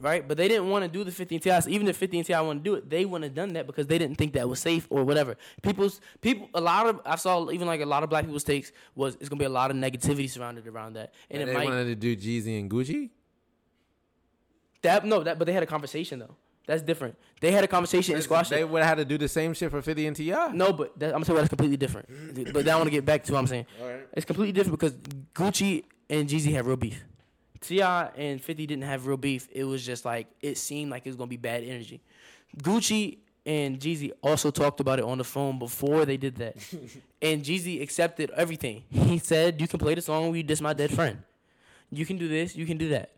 right? But they didn't want to do the 50 and Ti. So even if 50 and T.I. want to do it, they wouldn't have done that because they didn't think that was safe or whatever. People's people, a lot of I saw even like a lot of black people's takes was it's gonna be a lot of negativity surrounded around that, and, and it they might wanted to do Jeezy and Gucci. That no that but they had a conversation though. That's different. They had a conversation and squashed They would have had to do the same shit for 50 and Ti. No, but that, I'm gonna say that's completely different. Mm. but that I want to get back to what I'm saying. Right. It's completely different because Gucci and Jeezy have real beef. T.I. and Fifty didn't have real beef. It was just like it seemed like it was gonna be bad energy. Gucci and Jeezy also talked about it on the phone before they did that, <laughs> and Jeezy accepted everything. He said, "You can play the song you diss my dead friend. You can do this. You can do that."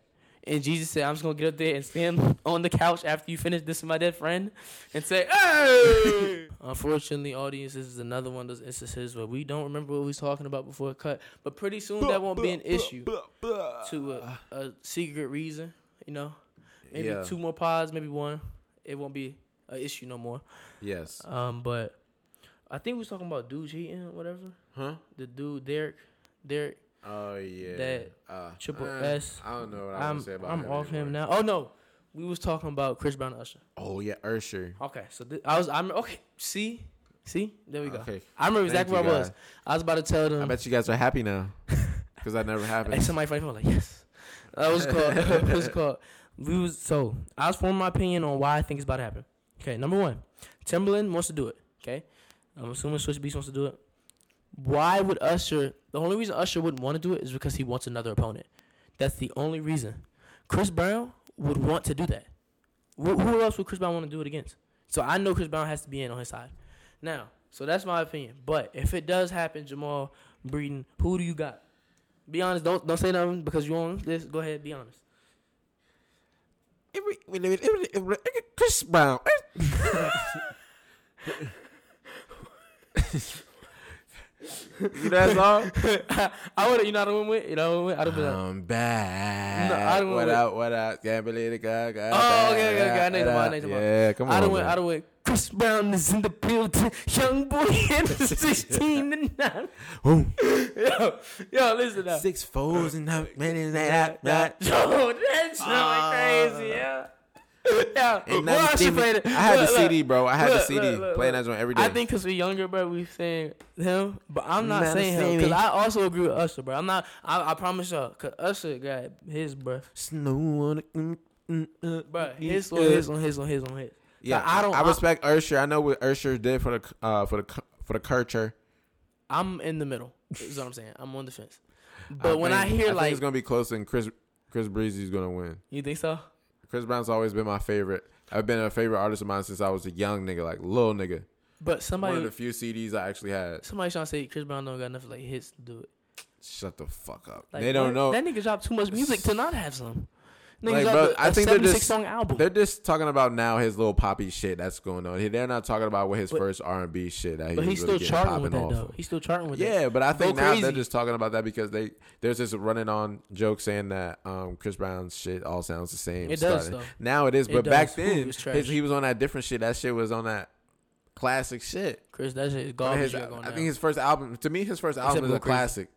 And Jeezy said, "I'm just gonna get up there and stand on the couch after you finish dissing my dead friend, and say, hey!" <laughs> Unfortunately, audience, this is another one of those instances where we don't remember what we was talking about before it cut. But pretty soon that won't be an issue to a, a secret reason. You know, maybe Yeah. two more pods, maybe one. It won't be an issue no more. Yes. Um, but I think we was talking about dude cheating, or whatever. Huh? The dude Derrick, Derrick Oh yeah. That uh, Triple uh, S. I don't know what I I'm say about I'm him off him now. Oh no, we was talking about Chris Brown and Usher. Oh yeah, Ursher. Okay, so thi- I was I'm okay. See, see, there we go. Okay. I remember exactly where I was. guys. I was about to tell them. I bet you guys are happy now because that never <laughs> happened. And somebody phone like yes. That was called. <laughs> It was called. We was so I was forming my opinion on why I think it's about to happen. Okay, number one, Timbaland wants to do it. Okay, I'm assuming Switch Beast wants to do it. Why would Usher? The only reason Usher wouldn't want to do it is because he wants another opponent. That's the only reason. Chris Brown would want to do that. Who, who else would Chris Brown want to do it against? So I know Chris Brown has to be in on his side. Now, so that's my opinion. But if it does happen, Jamal Breeden, who do you got? Be honest. Don't don't say nothing because you on this. Go ahead. Be honest. Chris Brown. <laughs> <laughs> you know that song? <laughs> I would. You know what I went with. You know what I went with. I'd have been I'm back. No, I don't what up? What up? Can't believe it. God, God, Oh, okay, okay, okay. I know the one, I the one. Yeah, come on. I'd have went. I'd have went. Chris Brown is in the building. Young boy <laughs> in the <laughs> sixteen and nine. Boom. Yo, yo, listen now. Six foes and how many that that. Yo, that shit Ah. crazy, yeah. <laughs> Yeah, And well, I should play it. I had the Look, look. CD, bro. I had the CD look, look, playing look. that joint every day. I think because we're younger, bro, we saying him, but I'm not Not saying him because. I also agree with Usher, bro. I'm not. I, I promise y'all, cause Usher got his, bro. Snow on it. Mm, mm, uh, Bro, his on his on his on his on his. Yeah, Like, I don't- I I- respect Ursher. I know what Ursher did for the uh for the for the culture. I'm in the middle. Is what I'm saying. I'm on the fence. But when I hear think like, it's gonna be close, and Chris Chris Breezy's gonna win. you think so? Chris Brown's always been my favorite. I've been a favorite artist of mine since I was a young nigga, like little nigga. But somebody One of the few CDs I actually had. somebody trying to say Chris Brown don't got enough like hits to do it. Shut the fuck up. Like, they don't know. That nigga dropped too much music to not have some. Nigga Like, bro, a, I a think they're just- song album. They're just talking about now his little poppy shit that's going on. They're not talking about what his But- first R and B shit that he But he's really still charting with that though. of. He's still charting with that. Yeah, but I think Go now they're just talking about that because they there's this running on joke saying that um, Chris Brown's shit all sounds the same. It does, though. Now it is, It but back does. Ooh, then it's trash. his, he was on that different shit. That shit was on that classic shit. Chris, that shit is I, garbage. his- I now. think his first album, to me, his first album is a Crazy. classic.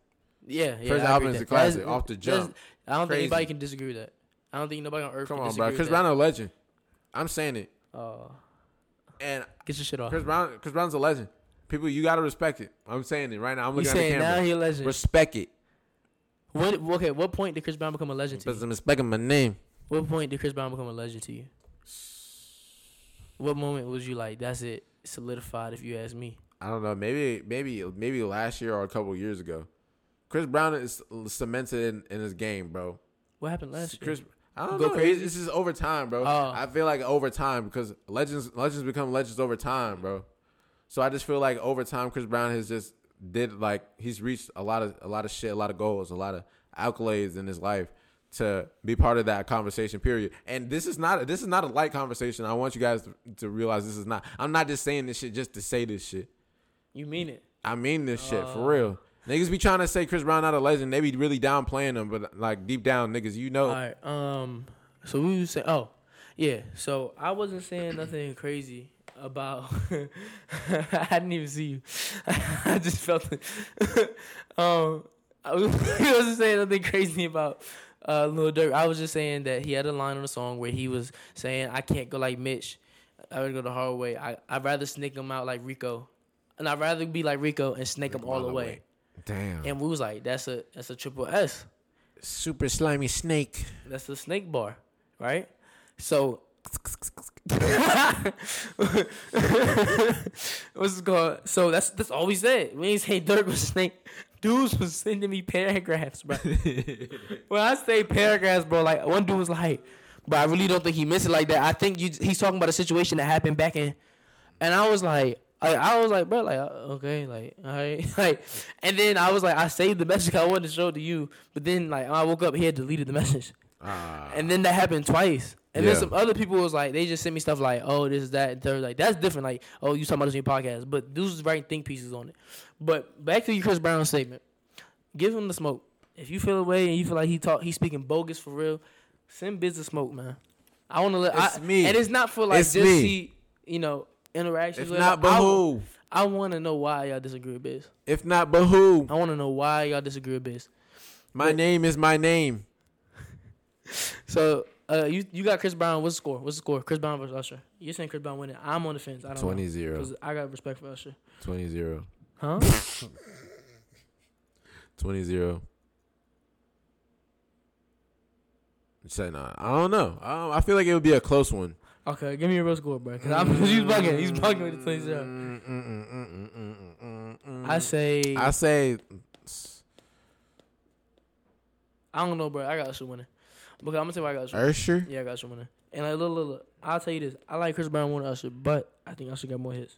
yeah, yeah. First I album is a classic, That's- off the jump. I don't Crazy. think anybody can disagree with that. I don't think nobody on earth Come on, bro. Chris. Brown a legend. I'm saying it, Oh, and get your shit off. Chris Brown, Chris Brown's a legend. People, you gotta respect it. I'm saying it right now. I'm You looking at the saying now he a legend? Respect it. What? Okay, what point did Chris Brown become a legend to you? I'm respecting my name. What point did Chris Brown become a legend to you? What moment was you like, that's it, solidified? If you ask me, I don't know. Maybe maybe maybe last year or a couple years ago. Chris Brown is cemented in, in his game, bro. what happened last year? I don't Go know. crazy? This is over time, bro. Oh. I feel like over time because legends legends become legends over time, bro. So I just feel like over time, Chris Brown has just did like he's reached a lot of a lot of shit, a lot of goals, a lot of accolades in his life to be part of that conversation. Period. And this is not this is not a light conversation. I want you guys to, to realize this is not. I'm not just saying this shit just to say this shit. you mean it? I mean this shit Uh. for real. Niggas be trying to say Chris Brown not a legend. They be really downplaying him, but like deep down, niggas, you know. All right. Um. So we was saying, oh, yeah. So I wasn't saying nothing crazy. About. <laughs> I didn't even see you. <laughs> I just felt it. <laughs> um, I was, I wasn't saying nothing crazy about uh, Lil Durk. I was just saying that he had a line on the song where he was saying, "I can't go like Mitch. I would go the hard way. I I'd rather snake him out like Rico, and I'd rather be like Rico and snake him all the way." Damn. And we was like, "That's a that's a triple S. Super slimy snake. That's the snake bar, right?" So <laughs> What's it called? So that's that's all we said. We ain't say Durk was a snake. Dudes was sending me paragraphs, bro. <laughs> when I say paragraphs, bro, like one dude was like, but I really don't think he meant it like that. I think you, he's talking about a situation that happened back in, and I was like, I, I was like, bro, like uh, okay, like all right, <laughs> like, and then I was like, I saved the message <laughs> I wanted to show to you, but then like I woke up, he had deleted the message, Ah. and then that happened twice. And Yeah. then some other people was like, they just sent me stuff like, oh, this is that, and third, like that's different. Like, oh, you talking about this in your podcast, but dudes writing think pieces on it. But back to your Chris Brown statement, give him the smoke. If you feel away and you feel like he talk, he's speaking bogus for real, send Biz the smoke, man. I want to let. It's I, me. and it's not for like It's just me. see, you know, interactions. If with not. I, Bahoo. I want to know why y'all disagree with Biz. If not but who? I want to know why y'all disagree with Biz. My name is my name. <laughs> So uh, you you got Chris Brown. What's the score? What's the score? Chris Brown versus Usher. You're saying Chris Brown winning. I'm on the fence. I don't 20 know. 0. 'Cause I got respect for Usher. 20 0. Huh? <laughs> 20 0. Say no. I don't know. I, I feel like it would be a close one. Okay, give me a real score, bro. Cause I'm <laughs> he's bugging. He's bugging with the 20 0. Mm, mm, mm. I say I say I don't know, bro. I got Usher winning. Because I'm gonna tell you why I got Usher. Ursher. Yeah, I got Usher winning. And like, look, look, look. I'll tell you this. I like Chris Brown more than Usher, but I think Usher got more hits.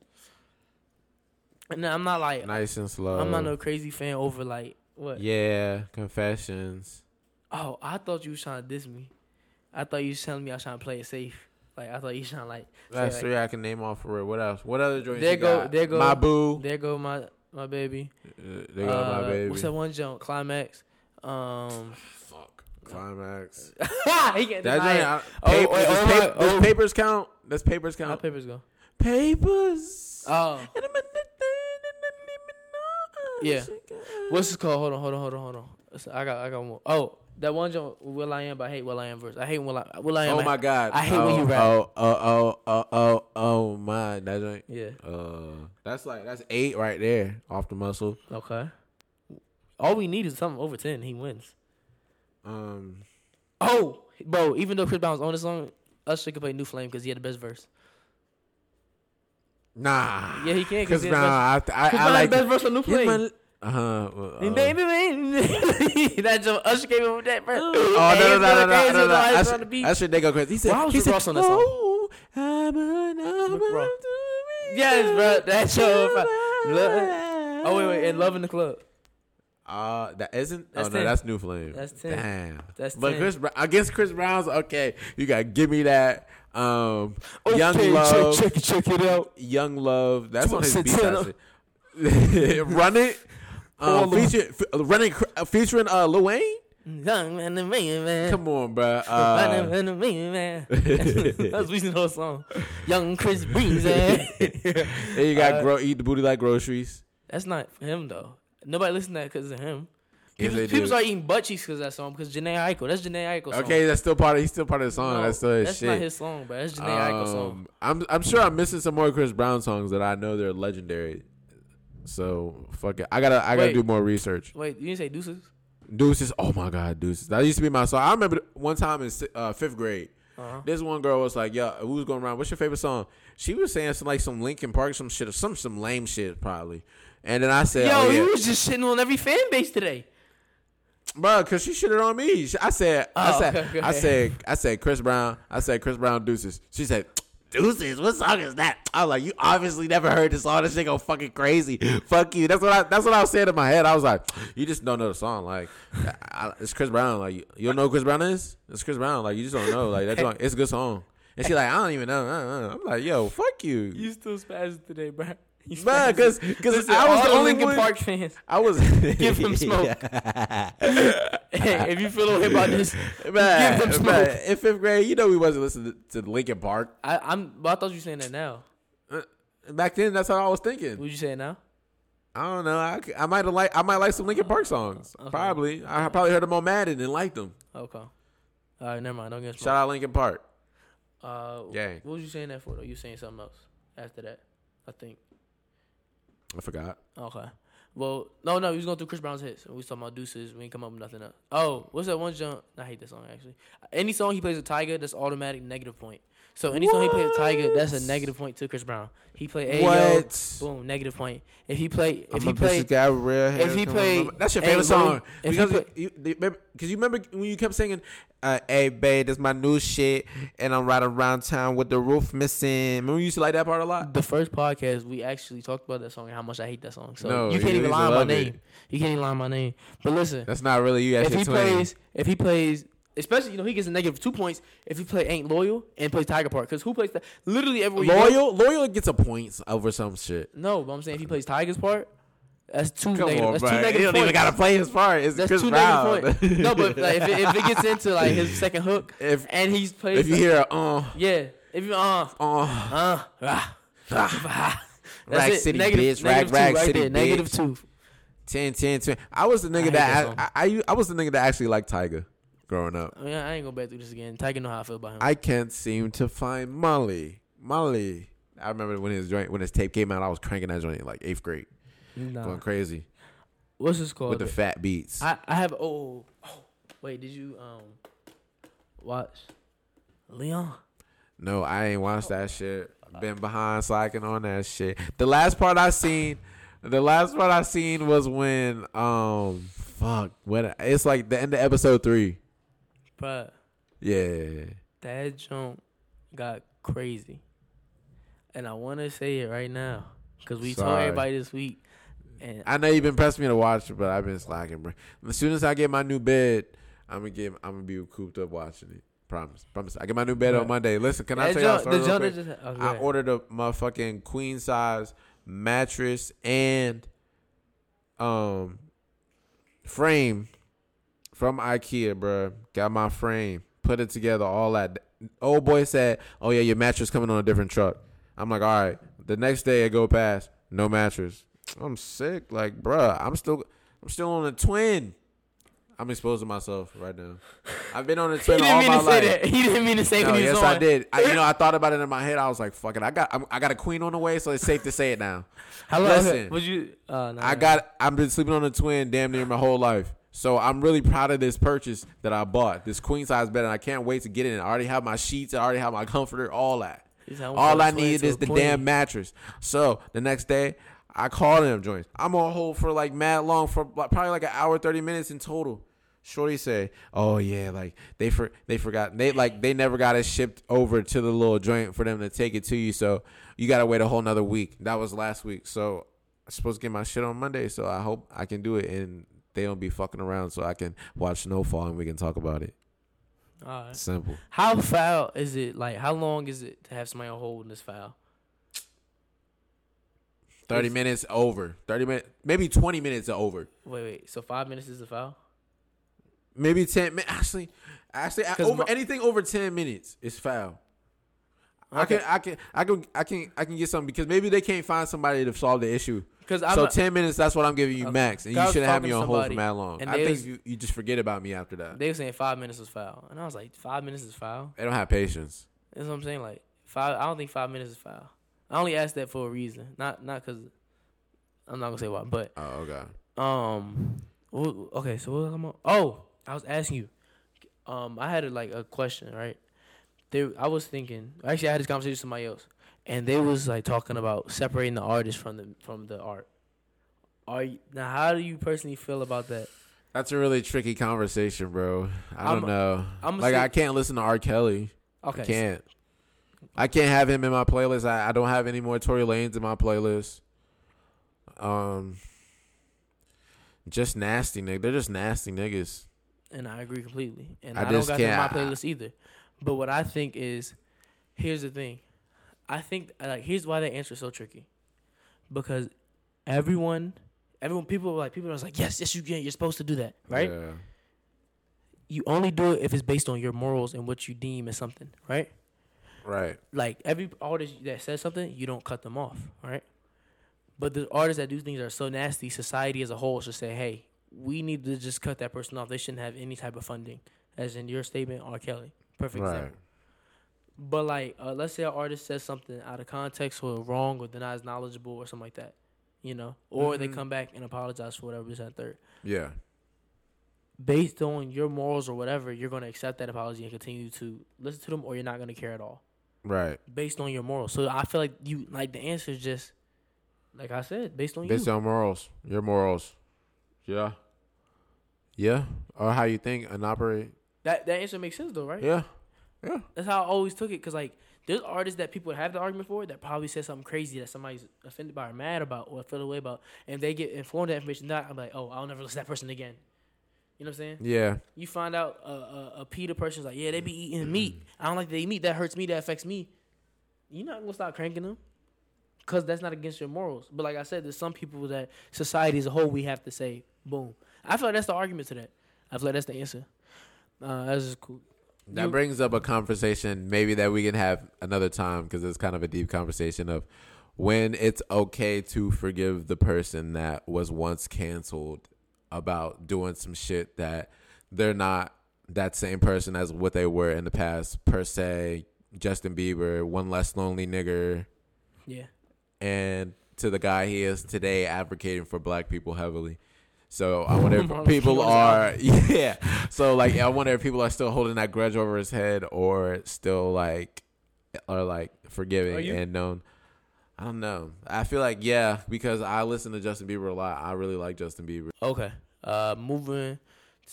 And I'm not like Nice and slow. I'm not no crazy fan over like what? Yeah, confessions. Oh, I thought you was trying to diss me. I thought you was telling me I was trying to play it safe. Like I thought you to like. That's like- three I can name off for real. What else? What other joints? There go- got? there go- My boo. There go my my baby. Uh, There go Uh, my baby. What's that one jump? Climax. Um, Fuck. Climax. he can't That joint. I- Oh, Papers. oh, does, oh, oh. does papers count? Does papers count? How papers go? Papers. Oh, Yeah. what's this called? Hold on, hold on, hold on, hold on. I got, I got one. Oh, that one jump. will.i.am? But I hate will.i.am verse. I hate Will I. will.i.am. Oh my god! I hate oh, when you rap. Oh, oh, oh, oh, oh, oh my! That joint. Yeah. Uh, that's like that's eight right there off the muscle. Okay. All we need is something over ten. He wins. Um, Oh, bro. Even though Chris Brown was on the song, Usher could play New Flame because he had the best verse. nah. Yeah, he can't Cause nah, I, I, I Brown like the best verse on New Flame. Uh huh. And baby, baby, <laughs> that jump Usher came in with that verse. Oh Hey, no no it's no no going no no with no! the ice That's on the beat. that's what they go crazy. He said. Why was he said, Ross on that song? "Oh, I'm a number Rick Ross. to me." Yes, bro. That show. Lo- Oh wait, wait, and Love in the Club. Uh, that isn't. That's oh no, 10. that's New Flame. That's 10. Damn. That's ten. But 10. Chris Brown, against Chris Brown's okay. You got give me that. Um, Young Love, check, check, it, check it out. Young Love. That's on his beat. Santana. <laughs> Run it. All Um, the- f- running, uh, featuring uh, Lil Wayne. Young and the man, man. Come on, bro. Running Uh, and the man, man. That's we the whole song. Young Chris Breezy. <laughs> then you got Uh, grow, eat the booty like groceries. That's not him though. Nobody listen to that because of him. Yes, People, people start eating butt cheeks because of that song because Jhené Aiko. That's Jhené Aiko song. Okay, that's still part of. He's still part of the song. No, that's still his that's shit. not his song, bro. That's Jhené Aiko song. Um, I'm I'm sure I'm missing some more Chris Brown songs that I know they're legendary. So fuck it. I gotta I gotta Wait. do more research. Wait, you didn't say Deuces? Deuces. Oh my god, Deuces. That used to be my song. I remember one time in uh, fifth grade. Uh-huh. This one girl was like, "Yo, was going around. What's your favorite song?" She was saying some like some Linkin Park, some shit, some some lame shit probably. And then I said, Yo, "Oh you yeah, was just shitting on every fan base today. bro," because she shitted on me. I said, I Oh, said, okay, I said, I said, Chris Brown. I said, Chris Brown, Deuces. She said. Deuces, what song is that? I was like, you obviously never heard this song. This shit go fucking crazy. Fuck you. That's what I. That's what I was saying in my head. I was like, you just don't know the song. Like, I, it's Chris Brown. Like, you, you don't know who Chris Brown is? It's Chris Brown. Like, you just don't know. Like that's song. It's a good song. And she like, I don't even know. I'm like, yo, fuck you. You still spazzing today, bro. Man, because because I was the only Linkin one. Park fans. I was <laughs> Give <laughs> him smoke. <laughs> hey, if you feel okay about this, man, Give him man, smoke. in fifth grade, you know we wasn't listening to, Linkin Park. I, I'm. I thought you were saying that now. Uh, Back then, that's how I was thinking. What you say now? I don't know. I, I might have like I might like some Linkin Park songs. Okay. Probably. I probably heard them on Madden and liked them. Okay. All right, never mind. Don't get Shout out Linkin Park. Uh, Gang. What was you saying that for? Though you saying something else after that? I think. I forgot. Okay. Well, no, no, he was going through Chris Brown's hits. We was talking about deuces. We ain't come up with nothing else. Oh, what's that one jump? I hate that song actually. Any song he plays with Tyga, that's automatic negative point. So any song he plays with Tyga, that's a negative point to Chris Brown. He played Ayo, What? boom, negative point. If he played, if I'm he played, guy with real hair. if he Come play- on. that's your favorite bro, song because play- you, you remember because you remember when you kept singing, uh, "Hey babe, this my new shit," and I'm riding around town with the roof missing. Remember you used to like that part a lot. the first podcast we actually talked about that song and how much I hate that song. So No, you you can't even lie on my it. name. You can't even lie on my name. But listen, That's not really you. That's if he twin. plays, if he plays, especially you know he gets a negative two points if he play ain't loyal and plays Tyga Park because who plays that? Literally every loyal, loyal gets a points over some shit. No, but I'm saying if he plays Tyga's part, that's two Come negative. on, that's bro. two He don't points. even gotta play his part. It's that's Chris two Brown. negative points. no, but like, if, it, if it gets into like his <laughs> second hook if and he's plays, if you hear a, uh yeah, if you uh uh uh ah, ah, that's Rag it. City Negative- bitch, rag negative two rag right city there. Negative bitch. two. 10, 10, 10. I was the nigga hate that, that I, I, I I was the nigga that actually liked Tyga growing up. I, mean, I ain't gonna back through this again. Tyga know how I feel about him. I can't seem to find Molly. Molly. I remember when his joint when his tape came out, I was cranking that joint in like eighth grade, Nah. going crazy What's this called? with the fat beats. I, I have oh, oh wait did you um watch Leon? no, I ain't watched that shit. Been behind slacking on that shit. The last part I seen, the last part I seen was when um fuck when it's like the end of episode three. Bruh, Yeah. that jump got crazy, and I want to say it right now because we told Sorry. everybody this week, and I know you've been pressing me to watch it, but I've been slacking, bro. As soon as I get my new bed, I'm gonna get. I'm gonna be cooped up watching it. Promise, promise. I get my new bed on Monday. Listen, can I that tell y'all a the real jump quick? that just oh, I ordered a motherfucking queen size mattress and um frame from IKEA, bro. Got my frame, put it together, all that. Old boy said, "Oh yeah, your mattress coming on a different truck." I'm like, "All right." The next day I go past, no mattress. I'm sick, like, bruh. I'm still, I'm still on a twin. I'm exposing myself right now. I've been on a <laughs> He twin didn't all mean my to say life. that. He didn't mean to say No, what he yes, on. I did. I, you know, I <laughs> thought about it in my head. I was like, "Fuck it." I got, I'm, I got a queen on the way, so it's safe to say it now. How? Listen. Would you? Uh, nah, I got, I've been sleeping on a twin damn near my whole life. So I'm really proud of this purchase that I bought. This queen size bed, and I can't wait to get in it. I already have my sheets. I already have my comforter. All that. He's like, I'm All I need is the queen. damn mattress. So the next day, I called them joints. I'm on hold for like mad long for like, probably like an hour, thirty minutes in total. Shorty say, "Oh yeah, like they for they forgot they like they never got it shipped over to the little joint for them to take it to you. So you gotta wait a whole nother week. That was last week. So I'm supposed to get my shit on Monday. So I hope I can do it and they don't be fucking around. So I can watch Snowfall and we can talk about it. All right. Simple. How foul is it? Like, how long is it to have somebody on hold this foul? Thirty minutes over. Thirty minutes, maybe twenty minutes over. Wait, wait. So five minutes is the foul? Maybe ten. mi- Actually, actually, over my- anything over ten minutes is foul. I Okay. can, I can, I can, I can, I can get something because maybe they can't find somebody to solve the issue. Because so a- ten minutes, that's what I'm giving you Okay. max, and you shouldn't have me on hold for that long. and I think was- you, you just forget about me after that. they were saying five minutes is foul, and I was like, five minutes is foul. They don't have patience. That's what I'm saying. Like five. I don't think five minutes is foul. I only asked that for a reason, not not because I'm not gonna say why, but Oh, okay. um, okay. So what I talking about? Oh, I was asking you. Um, I had a, like a question, right? There, I was thinking. Actually, I had this conversation with somebody else, and they was like talking about separating the artist from the from the art. Are you, now? How do you personally feel about that? That's a really tricky conversation, bro. I I'm- don't know. I'm like say- I can't listen to R. Kelly. Okay, I can't. I can't have him in my playlist. I, I don't have any more Tory Lanez in my playlist. Um, just nasty nigga. They're just nasty niggas. and I agree completely. And I I, don't got them in my playlist either. But what I think is, here's the thing. I think like here's why that answer is so tricky, because everyone, everyone, people are like people are like yes, yes you can, you're supposed to do that, right? Yeah. You only do it if it's based on your morals and what you deem as something, right? Right. like every artist that says something, you don't cut them off, right? But the artists that do things are so nasty, society as a whole should say, "Hey, we need to just cut that person off. They shouldn't have any type of funding." As in your statement, R. Kelly, perfect Right. example. But like, uh, let's say an artist says something out of context or wrong or they're not as knowledgeable or something like that, you know, or they Mhm. come back and apologize for whatever this and third. Yeah. Based on your morals or whatever, you're gonna accept that apology and continue to listen to them, or you're not gonna care at all. Right. based on your morals. So I feel like you like the answer is just like I said, based on Based you. on morals. Your morals. Yeah. Yeah. Or how you think and operate. that that answer makes sense though, right? Yeah. Yeah. That's how I always took it. Cause like there's artists that people have the argument for that probably said something crazy that somebody's offended by or mad about or feel away about, and they get informed that information. That I'm like, oh, I'll never listen to that person again. You know what I'm saying? Yeah. You find out a, a, a PETA person's like, yeah, they be eating meat. I don't like they eat meat. That hurts me. That affects me. You're not gonna stop cranking them, cause that's not against your morals. But like I said, there's some people that society as a whole we have to say, boom. I feel like that's the argument to that. I feel like that's the answer. Uh, that's just cool. That You- brings up a conversation maybe that we can have another time because it's kind of a deep conversation of when it's okay to forgive the person that was once canceled about doing some shit that they're not that same person as what they were in the past per se. Justin Bieber, one less lonely nigger, Yeah. and to the guy he is today advocating for black people heavily. So I wonder if <laughs> people are <laughs> yeah. So like I wonder if people are still holding that grudge over his head or still like are like forgiving Are you? and known. I don't know. I feel like yeah because I listen to Justin Bieber a lot. I really like Justin Bieber. Okay. Uh, moving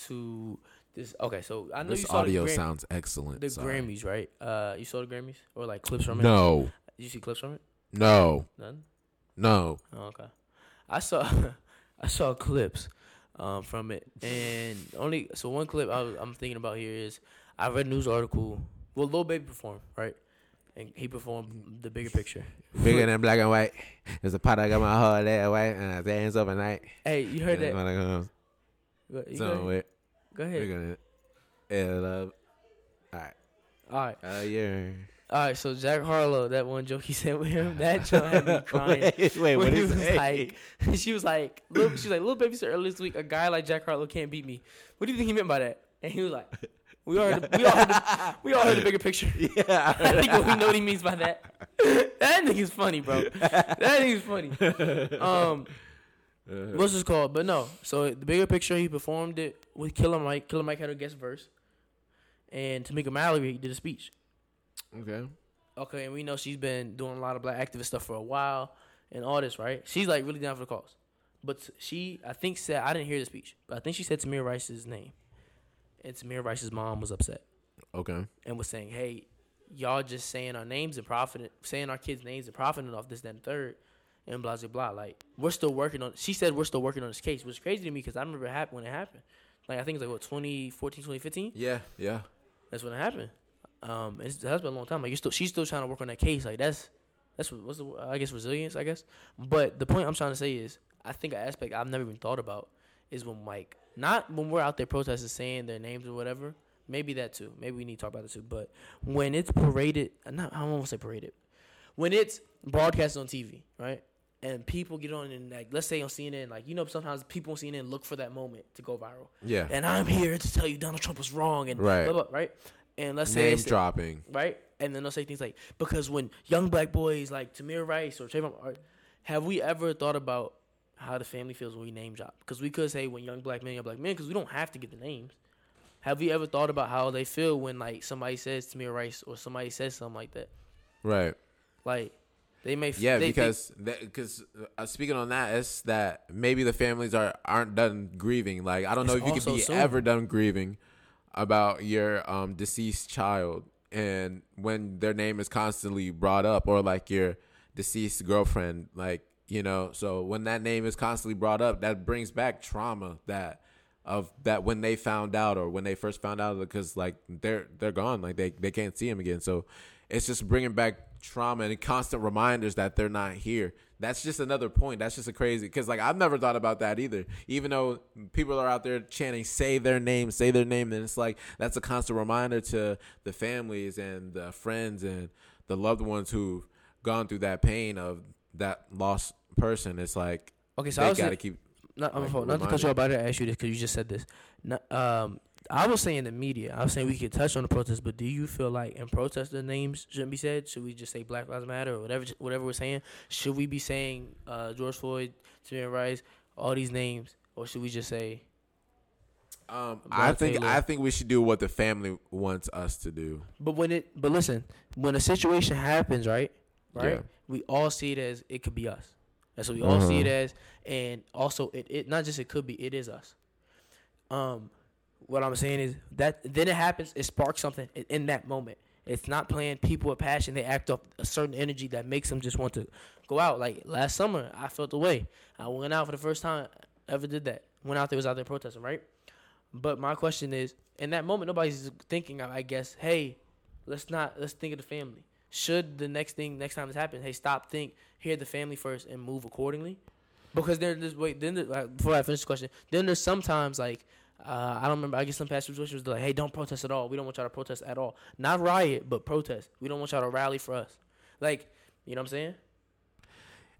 to this. Okay, so I know This you saw audio the, Gram- sounds excellent. the Sorry. Grammys, right? Uh, you saw the Grammys or like clips from it? No, Did you see clips from it? no, None. no. Oh, okay. I saw <laughs> I saw clips um, from it, and only so one clip I was, I'm thinking about here is I read a news article. Well, Lil Baby performed right, and he performed the bigger picture. Bigger than black and white. There's a pot I got my heart that white and I dance overnight. Hey, you heard that? that? Go, you go, ahead. wait. go We're ahead. gonna yeah, love. All right. All right, Uh, yeah. All right. So Jack Harlow, that one joke he <laughs> said with him, <laughs> that joke had me crying. wait, wait, what he was like, <laughs> she was like, Lil, she was like, Lil Baby said earlier this week, a guy like Jack Harlow can't beat me. What do you think he meant by that? And he was like, we all heard, the, we all heard, the, we all heard the bigger picture. yeah. I think we know what he means by that. that nigga's funny, bro. That nigga's funny. Um, what's this called? But no. So the bigger picture, he performed it with Killer Mike. Killer Mike had a guest verse, and Tamika Mallory did a speech. Okay. Okay, and we know she's been doing a lot of black activist stuff for a while and all this, right? She's like really down for the cause. But she, I think, said I didn't hear the speech, but I think she said Tamir Rice's name, and Tamir Rice's mom was upset Okay. and was saying, "Hey, y'all just saying our names and profiting, saying our kids' names and profiting off this, that, and third, and blah blah blah. Like we're still working on." She said we're still working on this case, which is crazy to me because I remember it happened when it happened. Like I think it's like what 2014, 2015. Yeah. Yeah. That's when it happened. Um, it's, that's been a long time. Like you're still, she's still trying to work on that case. Like that's, that's what, what's the, I guess resilience. I guess. But the point I'm trying to say is, I think an aspect I've never even thought about is when like not when we're out there protesting saying their names or whatever. Maybe that too. Maybe we need to talk about that too. But when it's paraded, not I don't want to say paraded. When it's broadcast on TV, right? And people get on and like let's say on CNN, like you know sometimes people on CNN look for that moment to go viral. Yeah. And I'm here to tell you Donald Trump was wrong and Right. blah, blah, right? And let's say Name say- dropping. right? And then they'll say things like, because when young black boys like Tamir Rice or Trayvon, are, have we ever thought about how the family feels when we name drop? Because we could say when young black men, young black men, because we don't have to get the names. Have we ever thought about how they feel when like somebody says Tamir Rice or somebody says something like that? Right. Like they may, f- Yeah, they- because because uh, speaking on that, it's that maybe the families are aren't done grieving. Like I don't know if you could be soon. ever done grieving about your um deceased child, and when their name is constantly brought up, or like your deceased girlfriend, like you know. So when that name is constantly brought up, that brings back trauma that of that when they found out or when they first found out because like they're they're gone, like they they can't see him again. So it's just bringing back trauma and constant reminders that they're not here. That's just another point. That's just a crazy because like I've never thought about that either. Even though people are out there chanting "say their name, say their name," and it's like that's a constant reminder to the families and the friends and the loved ones who've gone through that pain of that lost person. It's like Okay, so they I was gotta saying- keep. not, like, not to cut you off, but I ask you this because you just said this. No- um, I was saying the media. I was saying we could touch on the protest, but do you feel like in protest the names shouldn't be said? Should we just say Black Lives Matter or whatever? Whatever we're saying, should we be saying uh, George Floyd, Tamir Rice, all these names, or should we just say? Um, I think Taylor. I think we should do what the family wants us to do. But when it, but listen, when a situation happens, right, right, Yeah. we all see it as it could be us. That's what we all see it Uh-huh. as, and also it, it not just it could be, it is us. Um, what I'm saying is that then it happens, it sparks something in, that moment. It's not playing people with passion. They act up a certain energy that makes them just want to go out. Like last summer, I felt the way. I went out for the first time I ever did that. Went out there, was out there protesting, right? But my question is, in that moment, nobody's thinking. I guess, hey, let's not let's think of the family. Should the next thing next time this happens, hey, stop, think, hear the family first, and move accordingly. Because there, there's wait, then like, before I finish the question, then there's sometimes like uh, I don't remember. I guess some pastors situations they're like, hey, don't protest at all. We don't want y'all to protest at all. Not riot, but protest. We don't want y'all to rally for us. Like, you know what I'm saying?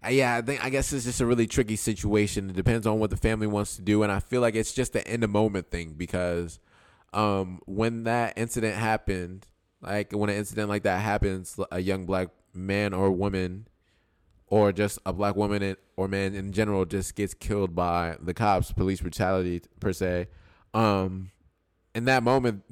Uh, Yeah, I think I guess it's just a really tricky situation. It depends on what the family wants to do, and I feel like it's just the in the moment thing because um, when that incident happened, like when an incident like that happens, a young black man or woman, or just a black woman or man in general, just gets killed by the cops, police brutality per se. Um, in that moment,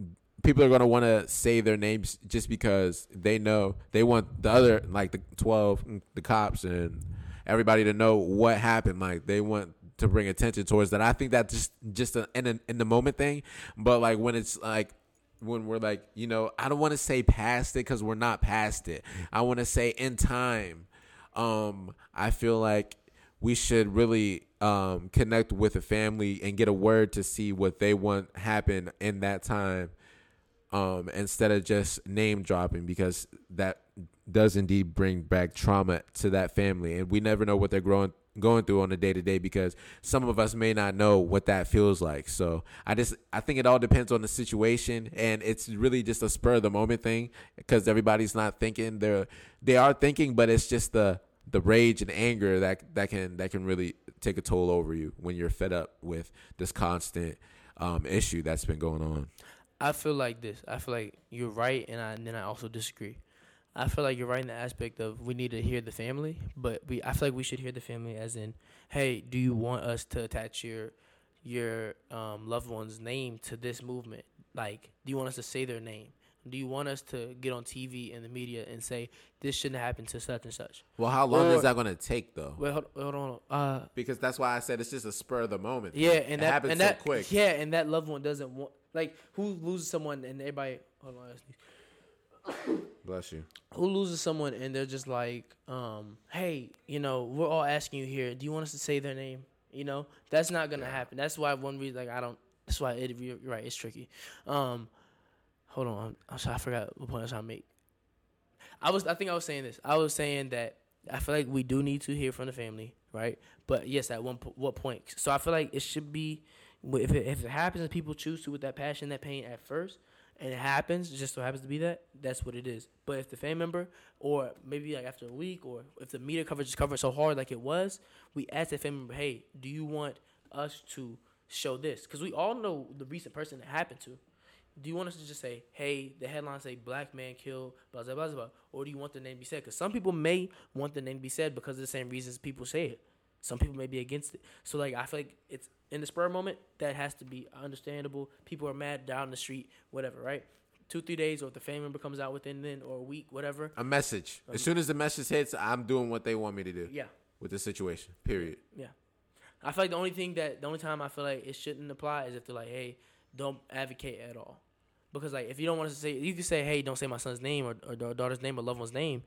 people are going to want to say their names just because they know they want the other, like the 12, the cops and everybody to know what happened. Like they want to bring attention towards that. I think that's just, just a, in, in the moment thing. But like when it's like, when we're like, you know, I don't want to say past it because we're not past it. I want to say in time. Um, I feel like we should really um, connect with a family and get a word to see what they want happen in that time um, instead of just name dropping because that does indeed bring back trauma to that family. And we never know what they're growing going through on a day to day because some of us may not know what that feels like. So i just i think it all depends on the situation and it's really just a spur of the moment thing because everybody's not thinking. They're they are thinking but it's just the the rage and anger that that can that can really take a toll over you when you're fed up with this constant um, issue that's been going on I feel like this. I feel like you're right, and, I, and then I also disagree. I feel like you're right in the aspect of we need to hear the family, but we I feel like we should hear the family as in, hey, do you want us to attach your your um, loved one's name to this movement? Like, do you want us to say their name? Do you want us to get on TV and the media and say this shouldn't happen to such and such? Well, how long Or- is that going to take though? Wait, hold, hold on. Uh, Because that's why I said it's just a spur of the moment. yeah, and it that happens and so that quick. yeah, and that loved one doesn't want like who loses someone and everybody. Hold on, I. Bless you. who loses someone and they're just like, um, hey, you know, we're all asking you here. Do you want us to say their name? You know, that's not gonna happen. That's why one reason, like, I don't. That's why it, you're right. It's tricky. Um, hold on. I'm sorry. I forgot what point I was trying to make. I was. I think I was saying this. I was saying that I feel like we do need to hear from the family, right? But yes, at one po- what point? So I feel like it should be if it, if it happens and people choose to with that passion, that pain at first, and it happens, it just so happens to be that, that's what it is. But if the family member, or maybe like after a week, or if the media coverage is covered so hard like it was, we ask the family member, hey, do you want us to show this? Because we all know the recent person that happened to. Do you want us to just say, hey, the headline say black man killed, blah, blah, blah, blah, or do you want the name to be said? Because some people may want the name to be said because of the same reasons people say it. Some people may be against it. So, like, I feel like it's in the spur moment, that has to be understandable. People are mad down the street, whatever, right? Two, three days, or if the family member comes out within then, or a week, whatever. A message. As soon as the message hits, I'm doing what they want me to do. Yeah. With the situation. Period. Yeah. I feel like the only thing that the only time I feel like it shouldn't apply is if they're like, hey, don't advocate at all. Because like if you don't want us to say you can say, hey, don't say my son's name or, or daughter's name or loved one's name,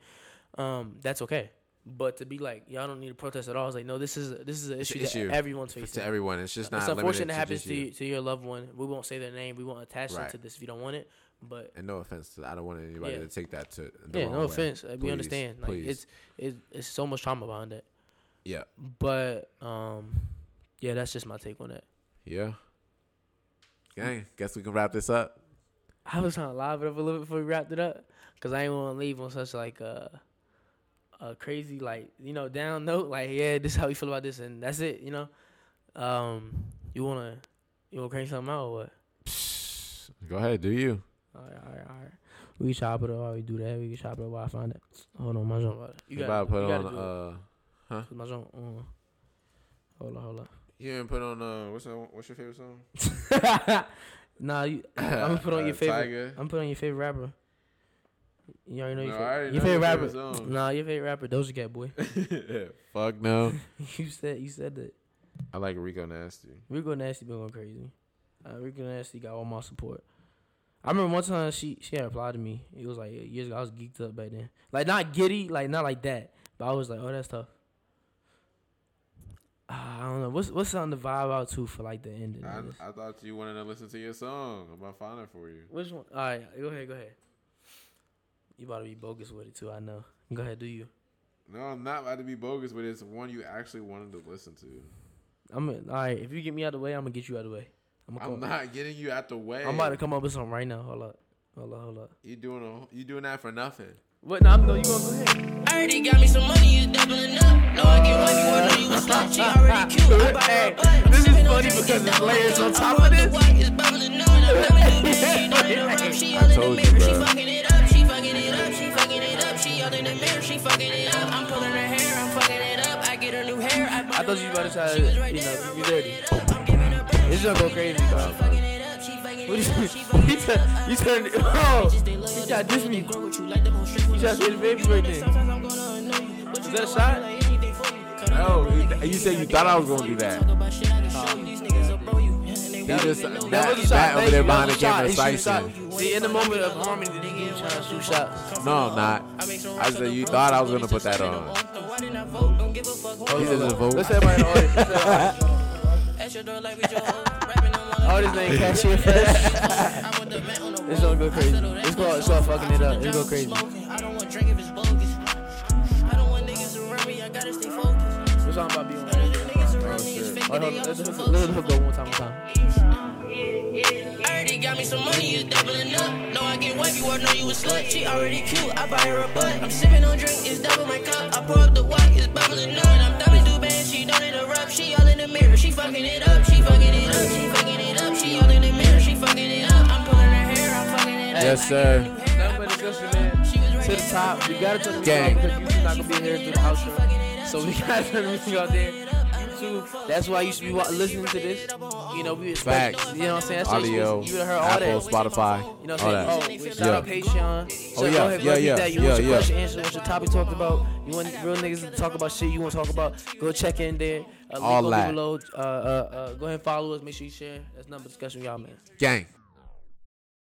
um, that's okay. But to be like, y'all don't need to protest at all, it's like, no, this is this is an issue, issue that everyone's facing. To everyone. It's just not it's unfortunate it happens to you. to your loved one. We won't say their name. We won't attach them to this if you don't want it. But And no offense to I don't want anybody Yeah. to take that to the yeah, no way. offense. Uh, we understand. Like please. it's it's it's so much trauma behind that. Yeah. But um, yeah, that's just my take on it. Yeah. Gang, guess we can wrap this up. I was trying to live it up a little bit before we wrapped it up, cause I didn't want to leave on such like a, a crazy like you know down note. Like yeah, this is how we feel about this, and that's it. You know, um, you wanna you wanna crank something out or what? Go ahead, do you? All right, all right, all right. We can chop it up while we do that. We can chop it up while I find it. Hold on, my about. You, gotta put you on. gotta do it. Uh, 'Cause my. Uh, hold on, hold on. You didn't put on. Uh, what's that, what's your favorite song? <laughs> nah, you, <laughs> I'm gonna put on Uh, your favorite. Tyga. I'm putting on your favorite rapper. You already know your, No, I favorite, your favorite rapper. favorite. Nah, your favorite rapper, Doja Cat, boy. <laughs> Fuck no. you said you said that. I like Rico Nasty. Rico Nasty been going crazy. Uh, Rico Nasty got all my support. I remember one time she she had replied to me. It was like years ago. I was geeked up back then. Like not giddy, like not like that. But I was like, oh, that's tough. Ah, I don't know. What's what's something to vibe out to for like the ending? I, of this? I thought you wanted to listen to your song. I'm gonna find it for you. Which one? All right, go ahead, go ahead. You about to be bogus with it too. I know. Go ahead, do you? No, I'm not about to be bogus, but it's one you actually wanted to listen to. I'm all right. If you get me out of the way, I'm gonna get you out of the way. I'm, I'm not getting you out the way. I'm about to come up with something right now. Hold up, hold up, hold up. You doing a, you doing that for nothing. What? No, I'm no. You gonna go ahead. I already got me some money, you doubling up. No, I get wifey, I know you slut. She already <laughs> cute. I buy her a butt. This is funny because it's there's layers on top of this. White is bubbling up. I'm dumbing the bitch, she done it a rub. She all in the told you, mirror, she bro. fucking it up. She fucking it up, she fucking it up. She all in the mirror, she fucking it up. I'm pulling her hair, I'm fucking it up. I get her new hair. I, I thought you was about to try to, you know, you dirty. it up. I'm giving her back. This gonna go crazy, dog. What it you, you, it up. you turned, oh, they loyal, you tried diss me. you like them on straight You tried to hit his baby right there. Sometimes I'm gonna annoy you. But you that a shot? I do anything for you. Cut No, you- you said you thought I was gonna do that. Talk about shit I can show you. These niggas will bro you. And they He just that, That was a shot. that over there behind the That was a shot. camera shoot See, in the moment of harmony, the nigga trying to shoot shots. No, I'm not. I said you thought I was gonna put that on. Why didn't I vote? Don't give a He doesn't vote. Let's everybody in the audience. Let's say everybody. <laughs> At your door like we your Oh, this name Cashier Fresh. I want the man on It's gonna go crazy. It's gonna start fucking it up. It's go crazy. Smoking. I don't want drink if it's bogus. I don't want niggas around me. I gotta stay focused. What's on about being None of them niggas around me is fake. Hold They on, let's some let's- let's go one time, one time. I already got me some money, you doubling up. No, I get white, you know you a slut. She already cute, I buy her a butt. I'm sipping on drink, it's double my cup. I pour up the white, it's bubbling up. I'm dumbing do bad, she don't interrupt. She all in the mirror, she fucking it up. She fucking it up, she fucking it up. She all in the mirror, she fucking it up. I'm pulling her hair, I'm fucking it up. Yes, sir. Nothing but discussion, man. She was right To the top. We gotta turn the music Gang. because you're not gonna be here through the outro. So we <laughs> gotta turn the music out there. YouTube. That's why you should be listening to this. You know, we expect. Facts. You know what I'm saying? That's you Audio, You have heard all Apple, that. Spotify, You know what I'm saying? Oh, shout Yeah. out Patreon. So Oh, go yeah, ahead, yeah, go hit yeah, that. You yeah, want your yeah. question answered? What's your topic talked about? You want real niggas to talk about shit you want to talk about? Go check in there. Uh, All that. below. Uh, uh, uh, go ahead and follow us. Make sure you share. That's number discussion, y'all, man. Gang.